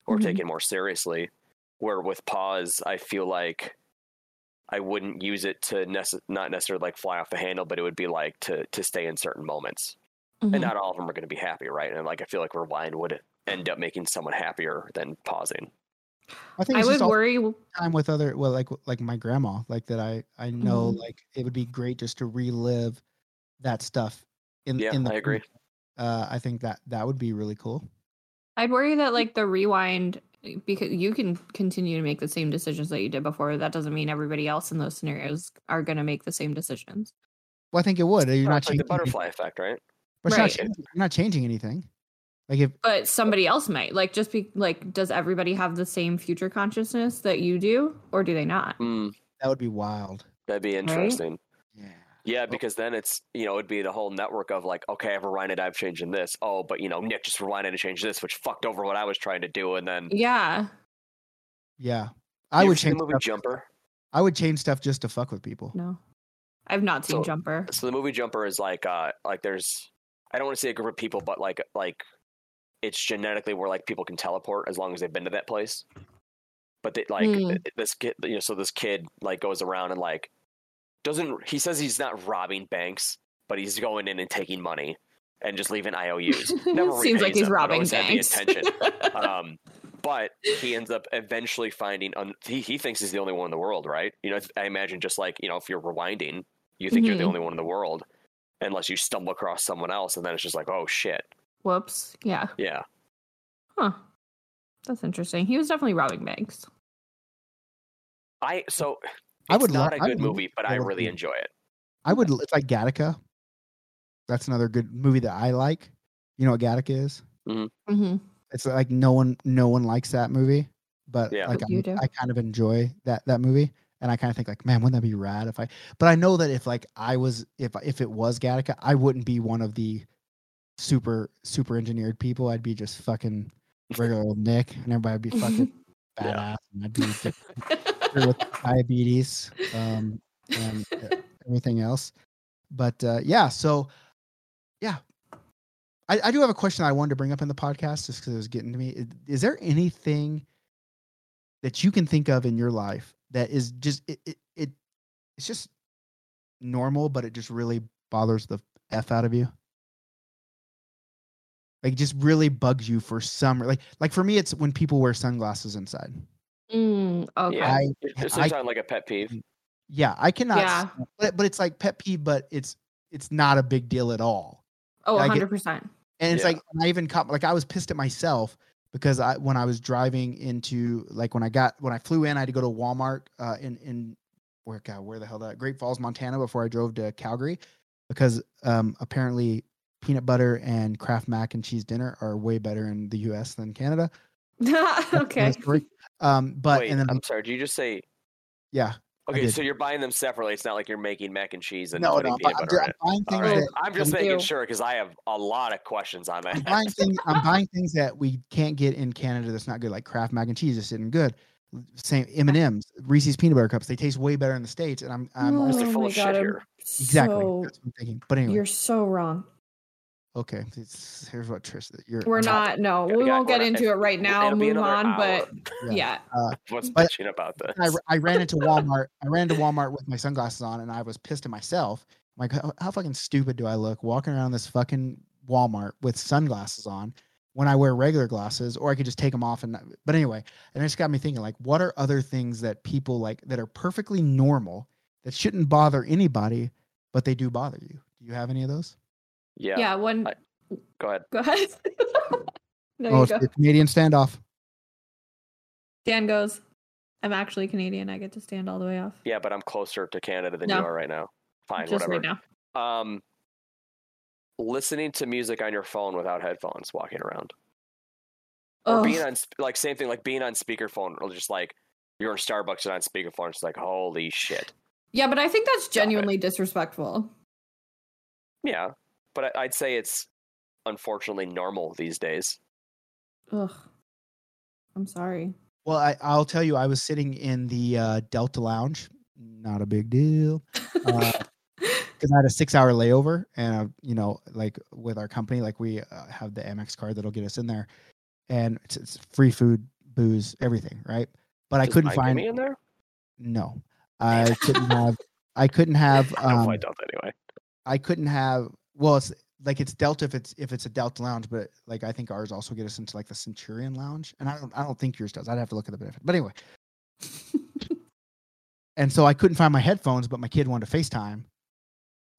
or Mhm. taken more seriously. Where with pause, I feel like I wouldn't use it to nece- not necessarily like fly off the handle, but it would be like to to stay in certain moments. Mhm. And not all of them are going to be happy, right? And like I feel like rewind would end up making someone happier than pausing. I think I it's would just all worry. time with other well like like my grandma like that i i know Mhm. like it would be great just to relive that stuff in Yeah, in the I agree. uh i think that that would be really cool I'd worry that like the rewind because you can continue to make the same decisions that you did before. That doesn't mean everybody else in those scenarios are going to make the same decisions. well i think it would you're Well, not it's like the changing butterfly effect, right? but it's not Right. changing, you're not changing anything like if But somebody else might. Like just be like does everybody have the same future consciousness that you do or do they not? Mm, that would be wild that'd be interesting. yeah Yeah, because then it's you know it'd be the whole network of like, okay, I've rewinded, I've changed in this. Oh, but you know Nick just rewinded and changed this, which fucked over what I was trying to do, and then Yeah. yeah You i ever would change the movie stuff, Jumper. i would change stuff just to fuck with people No. I've not seen So- Jumper. So the movie Jumper is like uh like there's I don't want to say a group of people, but like like it's genetically where like people can teleport as long as they've been to that place. But they, like Hmm. this kid, you know, so this kid like goes around and like doesn't. He says he's not robbing banks, but he's going in and taking money and just leaving IOUs. Never Seems like he's them, robbing banks. intention. um, but he ends up eventually finding. Un- he he thinks he's the only one in the world, right? You know, I imagine just like you know, if you're rewinding, you think you're the Mhm. only one in the world, unless you stumble across someone else, and then it's just like, oh shit, Whoops. Yeah. yeah. Huh. That's interesting. He was definitely robbing banks. I so I it's would not lo- a I good would movie, but I love really to- enjoy it. I would. It's like Gattaca. That's another good movie that I like. You know what Gattaca is? Mm-hmm. It's like no one, no one likes that movie, but Yeah. like But I'm- I kind of enjoy that that movie, and I kind of think like, man, wouldn't that be rad if I? But I know that if like I was, if if it was Gattaca, I wouldn't be one of the super super engineered people. I'd be just fucking regular old Nick, and everybody would be fucking Yeah. badass, and I'd be with diabetes um, and everything else. But uh, yeah, so yeah, I, I do have a question I wanted to bring up in the podcast just because it was getting to me. Is, is there anything that you can think of in your life that is just it, it, it it's just normal, but it just really bothers the f out of you? Like, just really bugs you for some like like for me, it's when people wear sunglasses inside. Mm, okay. Yeah. I So I you're like a pet peeve. yeah, I cannot. Yeah. stand- But but it's like pet peeve, but it's it's not a big deal at all. oh, I 100%. And it's Yeah. like I even caught like I was pissed at myself because I when I was driving into like when I got when I flew in, I had to go to Walmart uh, in in where God where the hell that Great Falls, Montana before I drove to Calgary because um apparently peanut butter and Kraft mac and cheese dinner are way better in the U.S. than Canada. That's another okay. Story. Um, but Wait, and then I'm sorry. Did you just say? yeah, Okay, so you're buying them separately. It's not like you're making mac and cheese and no, putting no, peanut I'm, butter I'm, in it. buying things right. that I'm just Ew. making sure because I have a lot of questions on that. I'm buying things. I'm buying things that we can't get in Canada. That's not good, like Kraft mac and cheese. Just isn't good. Same M and M's, Reese's peanut butter cups. They taste way better in the states, and I'm I'm They're also Oh full my of shit God, I'm here. exactly so- that's what I'm thinking. But anyway, You're so wrong. Okay. It's, here's what Trish. You're We're not. No, Yeah, we yeah, won't get into it right now. It'll Move another on. But hour. yeah. Uh, What's But- bitching about this? I, I ran into Walmart. I ran into Walmart with my sunglasses on, and I was pissed at myself. I'm like, how, how fucking stupid do I look walking around this fucking Walmart with sunglasses on when I wear regular glasses, or I could just take them off and. not- But anyway, and it just got me thinking, like, what are other things that people like that are perfectly normal that shouldn't bother anybody, but they do bother you? Do you have any of those? Yeah. Yeah. One. I- Go ahead. Go ahead. no, oh, you it's go. the Canadian standoff. Dan goes. I'm actually Canadian. I get to stand all the way off. Yeah, but I'm closer to Canada than No. you are right now. Fine, Just whatever. right now. Um, listening to music on your phone without headphones, walking around, or Oh, being on like same thing, like being on speakerphone, or just like you're in Starbucks and on speakerphone. It's like holy shit. yeah, but I think that's it. genuinely disrespectful. Yeah, but I, I'd say it's unfortunately normal these days. Ugh. I'm sorry. Well, I, I'll tell you, I was sitting in the uh, Delta Lounge. Not a big deal. Uh, because I had a six hour layover and uh, you know like with our company like we uh, have the Amex card that'll get us in there and it's, it's free food booze everything right but I couldn't mine find me in there. no I couldn't have I couldn't have I don't um, find out anyway. I couldn't have well it's like it's Delta if it's if it's a Delta lounge but like I think ours also get us into like the Centurion lounge and I don't I don't think yours does I'd have to look at the benefit but anyway and so I couldn't find my headphones, but my kid wanted to FaceTime.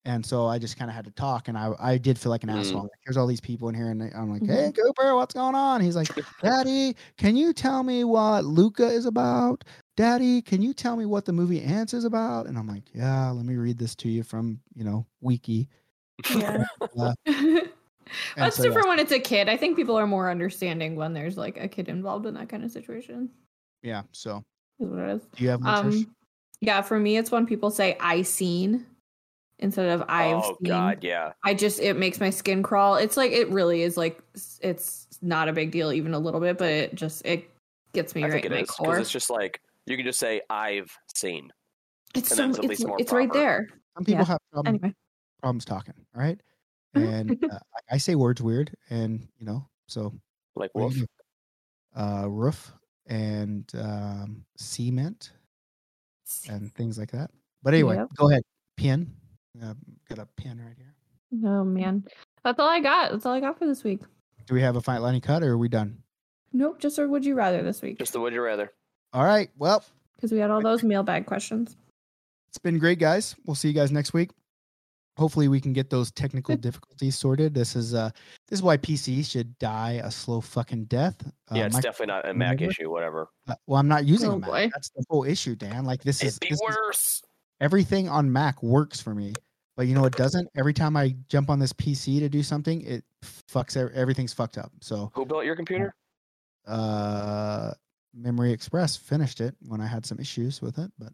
And so I just kind of had to talk, and I I did feel like an Mm. asshole. Like, Here's all these people in here, and I'm like. "Hey, Cooper, what's going on?" He's like, "Daddy, can you tell me what Luca is about? Daddy, can you tell me what the movie Antz is about?" And I'm like, "Yeah, let me read this to you from you know Wiki." Yeah. Uh, That's so, yeah. different when it's a kid. I think people are more understanding when there's like a kid involved in that kind of situation. Yeah. So, Is what it is. do you have one? Um, yeah, for me, it's when people say "I seen" instead of "I've oh seen." God, yeah. I just it makes my skin crawl. It's like it really is like it's not a big deal even a little bit, but it just it gets me I right think in it my core. because it's just like you can just say I've seen. It's and so then it's at it's, least more it's right there. Some people yeah. have problem, Anyway, problems talking. All right, and uh, I- I say words weird, and you know, so Like What wolf. do you do? Uh, roof and um, cement and things like that. But anyway, Yep. go ahead. Pin. Uh, got a pin right here. Oh man, that's all I got. That's all I got for this week. Do we have a fight Lenny cut or are we done? Nope, just a would you rather this week Just the would you rather. All right. Well, because we had all those mailbag questions. it's been great, guys. We'll see you guys next week. Hopefully, we can get those technical difficulties sorted. This is uh, this is why PC should die a slow fucking death. Uh, yeah, it's my- definitely not a Mac whatever. issue. Whatever. uh, well, I'm not using Oh, a Mac. boy. That's the whole issue, Dan. Like this is, It'd be this is worse. everything on Mac works for me, but you know it doesn't. Every time I jump on this PC to do something, it fucks everything's fucked up. So, Who built your computer? uh, Memory Express finished it when I had some issues with it, but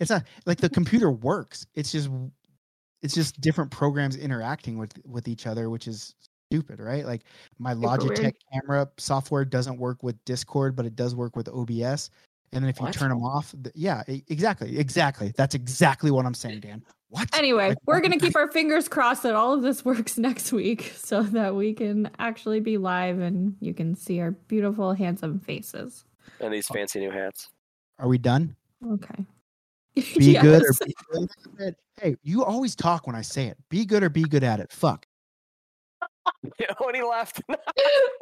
it's not like the computer works. It's just it's just different programs interacting with with each other, which is stupid, right? Like my Logitech camera software doesn't work with Discord, but it does work with OBS. And then if you turn them off, th- yeah, exactly, exactly. That's exactly what I'm saying, Dan. What? Anyway, Like, we're gonna keep our fingers crossed that all of this works next week, so that we can actually be live and you can see our beautiful, handsome faces. And these fancy new hats. Are we done? Okay. Be good or be good. Hey, you always talk when I say it. Be good or be good at it. Fuck. when he left.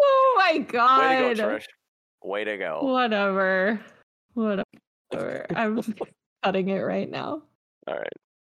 Oh my god. Way to god. go, Trish. Way to go. Whatever. Whatever. I'm cutting it right now. All right.